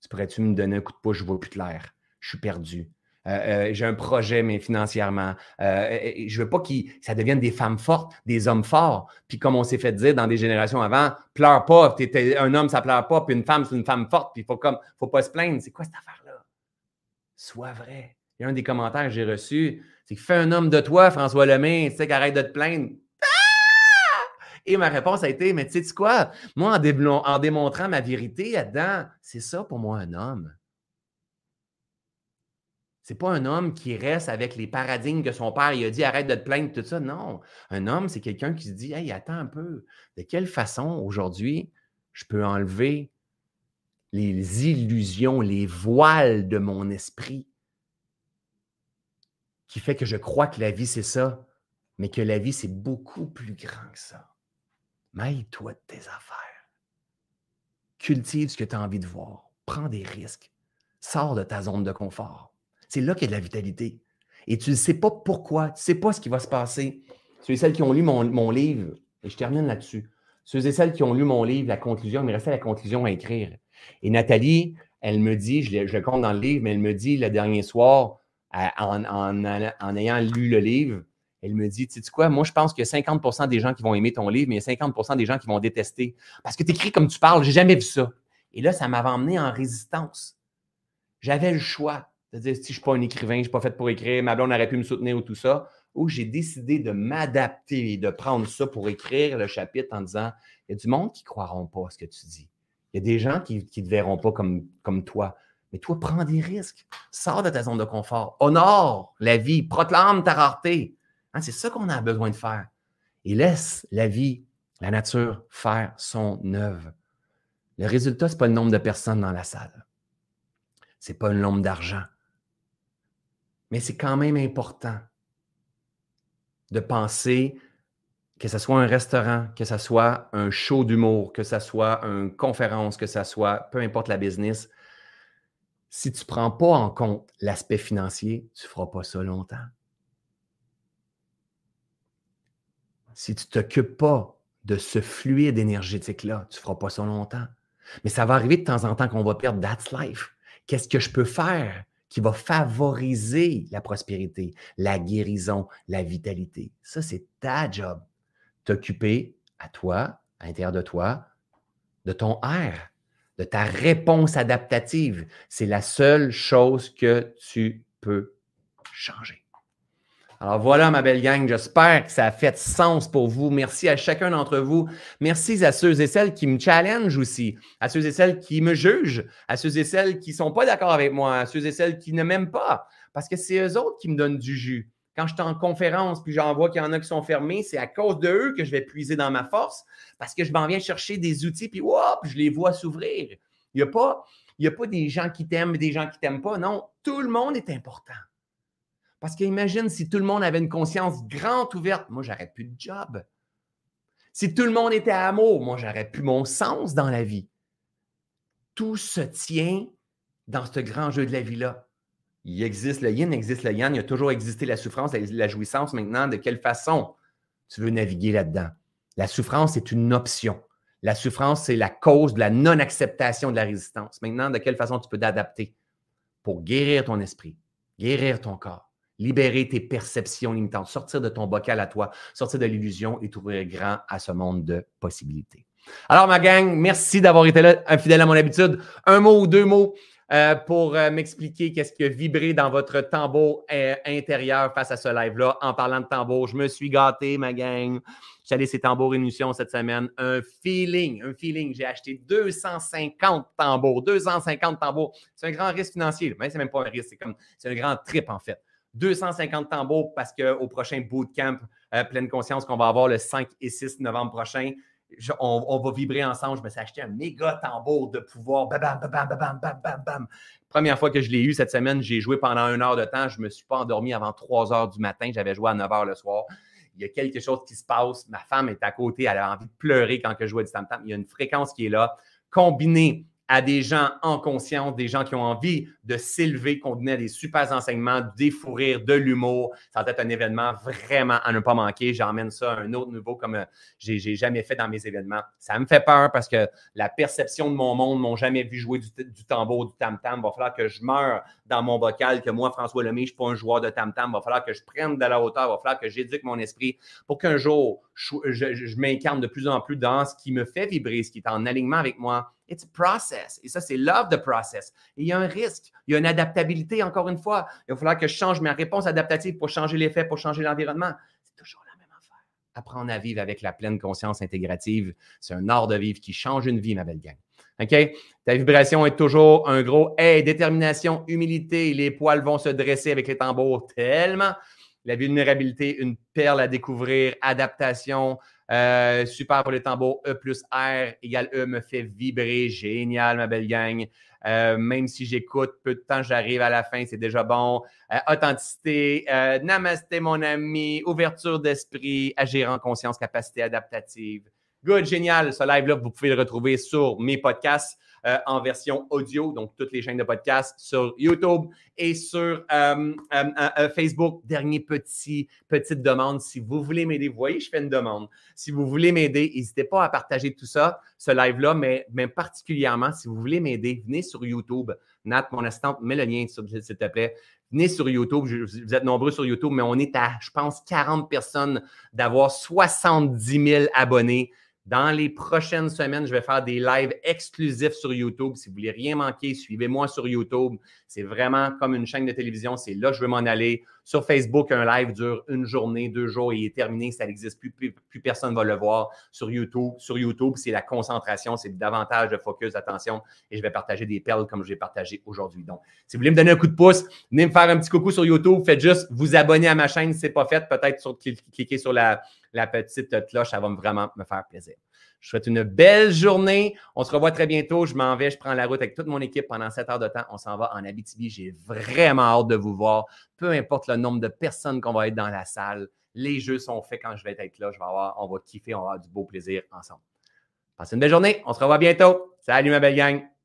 Tu pourrais-tu me donner un coup de pouce? Je vois plus clair. Je suis perdu. Euh, euh, j'ai un projet, mais financièrement. Euh, je ne veux pas que ça devienne des femmes fortes, des hommes forts. Puis comme on s'est fait dire dans des générations avant, pleure pas, un homme, ça pleure pas, puis une femme, c'est une femme forte, puis il faut comme faut pas se plaindre. C'est quoi cette affaire-là? Sois vrai. Il y a un des commentaires que j'ai reçus, c'est que fais un homme de toi, François Lemay, tu sais, qu'arrête de te plaindre. Et ma réponse a été, mais tu sais quoi? Moi, en, démontrant ma vérité là-dedans, c'est ça pour moi un homme. C'est pas un homme qui reste avec les paradigmes que son père il a dit arrête de te plaindre, tout ça. Non. Un homme, c'est quelqu'un qui se dit Hey, attends un peu. De quelle façon aujourd'hui je peux enlever les illusions, les voiles de mon esprit qui fait que je crois que la vie, c'est ça, mais que la vie, c'est beaucoup plus grand que ça? Maille-toi de tes affaires. Cultive ce que tu as envie de voir. Prends des risques. Sors de ta zone de confort. C'est là qu'il y a de la vitalité. Et tu ne sais pas pourquoi, tu ne sais pas ce qui va se passer. Ceux et celles qui ont lu mon, livre, et je termine là-dessus. Ceux et celles qui ont lu mon livre, la conclusion, il me restait la conclusion à écrire. Et Nathalie, elle me dit, je le, compte dans le livre, mais elle me dit le dernier soir, en, ayant lu le livre, elle me dit, tu sais quoi, moi je pense qu'il y a 50% des gens qui vont aimer ton livre, mais il y a 50% des gens qui vont détester. Parce que tu écris comme tu parles, j'ai jamais vu ça. Et là, ça m'avait emmené en résistance. J'avais le choix de dire, si je ne suis pas un écrivain, je ne suis pas fait pour écrire, ma blonde aurait pu me soutenir ou tout ça, ou j'ai décidé de m'adapter et de prendre ça pour écrire le chapitre en disant, il y a du monde qui ne croiront pas à ce que tu dis. Il y a des gens qui ne te verront pas comme, comme toi. Mais toi, prends des risques. Sors de ta zone de confort. Honore la vie. Proclame ta rareté. Hein, c'est ça qu'on a besoin de faire. Et laisse la vie, la nature faire son œuvre. Le résultat, ce n'est pas le nombre de personnes dans la salle. Ce n'est pas le nombre d'argent. Mais c'est quand même important de penser que ce soit un restaurant, que ce soit un show d'humour, que ce soit une conférence, que ce soit peu importe la business, si tu ne prends pas en compte l'aspect financier, tu ne feras pas ça longtemps. Si tu ne t'occupes pas de ce fluide énergétique-là, tu ne feras pas ça longtemps. Mais ça va arriver de temps en temps qu'on va perdre That's life. Qu'est-ce que je peux faire qui va favoriser la prospérité, la guérison, la vitalité? Ça, c'est ta job. T'occuper à toi, à l'intérieur de toi, de ton air, de ta réponse adaptative. C'est la seule chose que tu peux changer. Alors voilà, ma belle gang, j'espère que ça a fait sens pour vous. Merci à chacun d'entre vous. Merci à ceux et celles qui me challengent aussi, à ceux et celles qui me jugent, à ceux et celles qui ne sont pas d'accord avec moi, à ceux et celles qui ne m'aiment pas, parce que c'est eux autres qui me donnent du jus. Quand je suis en conférence puis j'en vois qu'il y en a qui sont fermés, c'est à cause de eux que je vais puiser dans ma force parce que je m'en viens chercher des outils puis hop, je les vois s'ouvrir. Il n'y a, pas, a pas des gens qui t'aiment et des gens qui t'aiment pas. Non, tout le monde est important. Parce qu'imagine si tout le monde avait une conscience grande ouverte, moi, j'aurais plus de job. Si tout le monde était amour, moi, j'aurais plus mon sens dans la vie. Tout se tient dans ce grand jeu de la vie-là. Il existe le yin, il existe le yang, il a toujours existé la souffrance, la jouissance. Maintenant, de quelle façon? Tu veux naviguer là-dedans? La souffrance est une option. La souffrance, c'est la cause de la non-acceptation de la résistance. Maintenant, de quelle façon tu peux t'adapter pour guérir ton esprit, guérir ton corps, libérer tes perceptions limitantes, sortir de ton bocal à toi, sortir de l'illusion et t'ouvrir grand à ce monde de possibilités. Alors, ma gang, merci d'avoir été là, fidèle à mon habitude. Un mot ou deux mots euh, pour euh, m'expliquer qu'est-ce qui a vibré dans votre tambour euh, intérieur face à ce live-là. En parlant de tambour, je me suis gâté, ma gang. Allé ces tambours émission cette semaine. Un feeling, un feeling. J'ai acheté 250 tambours, 250 tambours. C'est un grand risque financier, mais c'est même pas un risque, c'est comme, c'est un grand trip en fait. 250 tambours parce qu'au prochain bootcamp Pleine Conscience qu'on va avoir le 5 et 6 novembre prochain, on, va vibrer ensemble. Je me suis acheté un méga tambour de pouvoir. Bam, bam, bam, bam, bam, bam, bam. Première fois que je l'ai eu cette semaine, j'ai joué pendant une heure de temps. Je ne me suis pas endormi avant 3 heures du matin. J'avais joué à 9 heures le soir. Il y a quelque chose qui se passe. Ma femme est à côté. Elle a envie de pleurer quand je joue du tam-tam. Il y a une fréquence qui est là. Combinée à des gens en conscience, des gens qui ont envie de s'élever, qu'on à des super enseignements, des fous de l'humour. Ça va être un événement vraiment à ne pas manquer. J'emmène ça à un autre niveau comme euh, j'ai, jamais fait dans mes événements. Ça me fait peur parce que la perception de mon monde m'ont jamais vu jouer du, tambour, du tam-tam. Va falloir que je meure dans mon bocal, que moi, François Lemay, je ne suis pas un joueur de tam-tam. Va falloir que je prenne de la hauteur. Va falloir que j'éduque mon esprit pour qu'un jour, je, je m'incarne de plus en plus dans ce qui me fait vibrer, ce qui est en alignement avec moi It's process. Et ça, c'est love the process. Et il y a un risque. Il y a une adaptabilité, encore une fois. Il va falloir que je change ma réponse adaptative pour changer l'effet, pour changer l'environnement. C'est toujours la même affaire. apprendre à vivre avec la pleine conscience intégrative. C'est un art de vivre qui change une vie, ma belle gang. OK? Ta vibration est toujours un gros Hey, détermination, humilité, les poils vont se dresser avec les tambours tellement. La vulnérabilité, une perle à découvrir, adaptation, euh, super pour les tambours, E plus R égale E me fait vibrer. Génial, ma belle gang. Euh, même si j'écoute, peu de temps, j'arrive à la fin, c'est déjà bon. Euh, authenticité, namasté, mon ami, ouverture d'esprit, agir en conscience, capacité adaptative. Good, génial. Ce live-là, vous pouvez le retrouver sur mes podcasts. Euh, en version audio, donc toutes les chaînes de podcast sur YouTube et sur euh, euh, Facebook. Dernier petit, petite demande, si vous voulez m'aider, vous voyez, je fais une demande. Si vous voulez m'aider, n'hésitez pas à partager tout ça, ce live-là, mais, mais particulièrement, si vous voulez m'aider, venez sur YouTube. Nat, mon assistante, mets le lien, s'il te plaît. Venez sur YouTube. vous êtes nombreux sur YouTube, mais on est à, je pense, 40 personnes d'avoir 70 000 abonnés. Dans les prochaines semaines, je vais faire des lives exclusifs sur YouTube. Si vous voulez rien manquer, suivez-moi sur YouTube. C'est vraiment comme une chaîne de télévision. C'est là que je veux m'en aller. Sur Facebook, un live dure une journée, deux jours et il est terminé. Ça n'existe plus, plus, personne ne va le voir. Sur YouTube, sur YouTube, c'est la concentration, c'est davantage de focus, d'attention. Et je vais partager des perles comme je vais partager aujourd'hui. Donc, si vous voulez me donner un coup de pouce, venez me faire un petit coucou sur YouTube. Faites juste vous abonner à ma chaîne si ce n'est pas fait. Peut-être cliquer sur la, la petite cloche. Ça va vraiment me faire plaisir. Je souhaite une belle journée. On se revoit très bientôt. Je m'en vais, je prends la route avec toute mon équipe pendant 7 heures de temps. On s'en va en Abitibi. J'ai vraiment hâte de vous voir. Peu importe le nombre de personnes qu'on va être dans la salle, les jeux sont faits quand je vais être là. Je vais avoir, on va kiffer, on va avoir du beau plaisir ensemble. Passez une belle journée. On se revoit bientôt. Salut ma belle gang.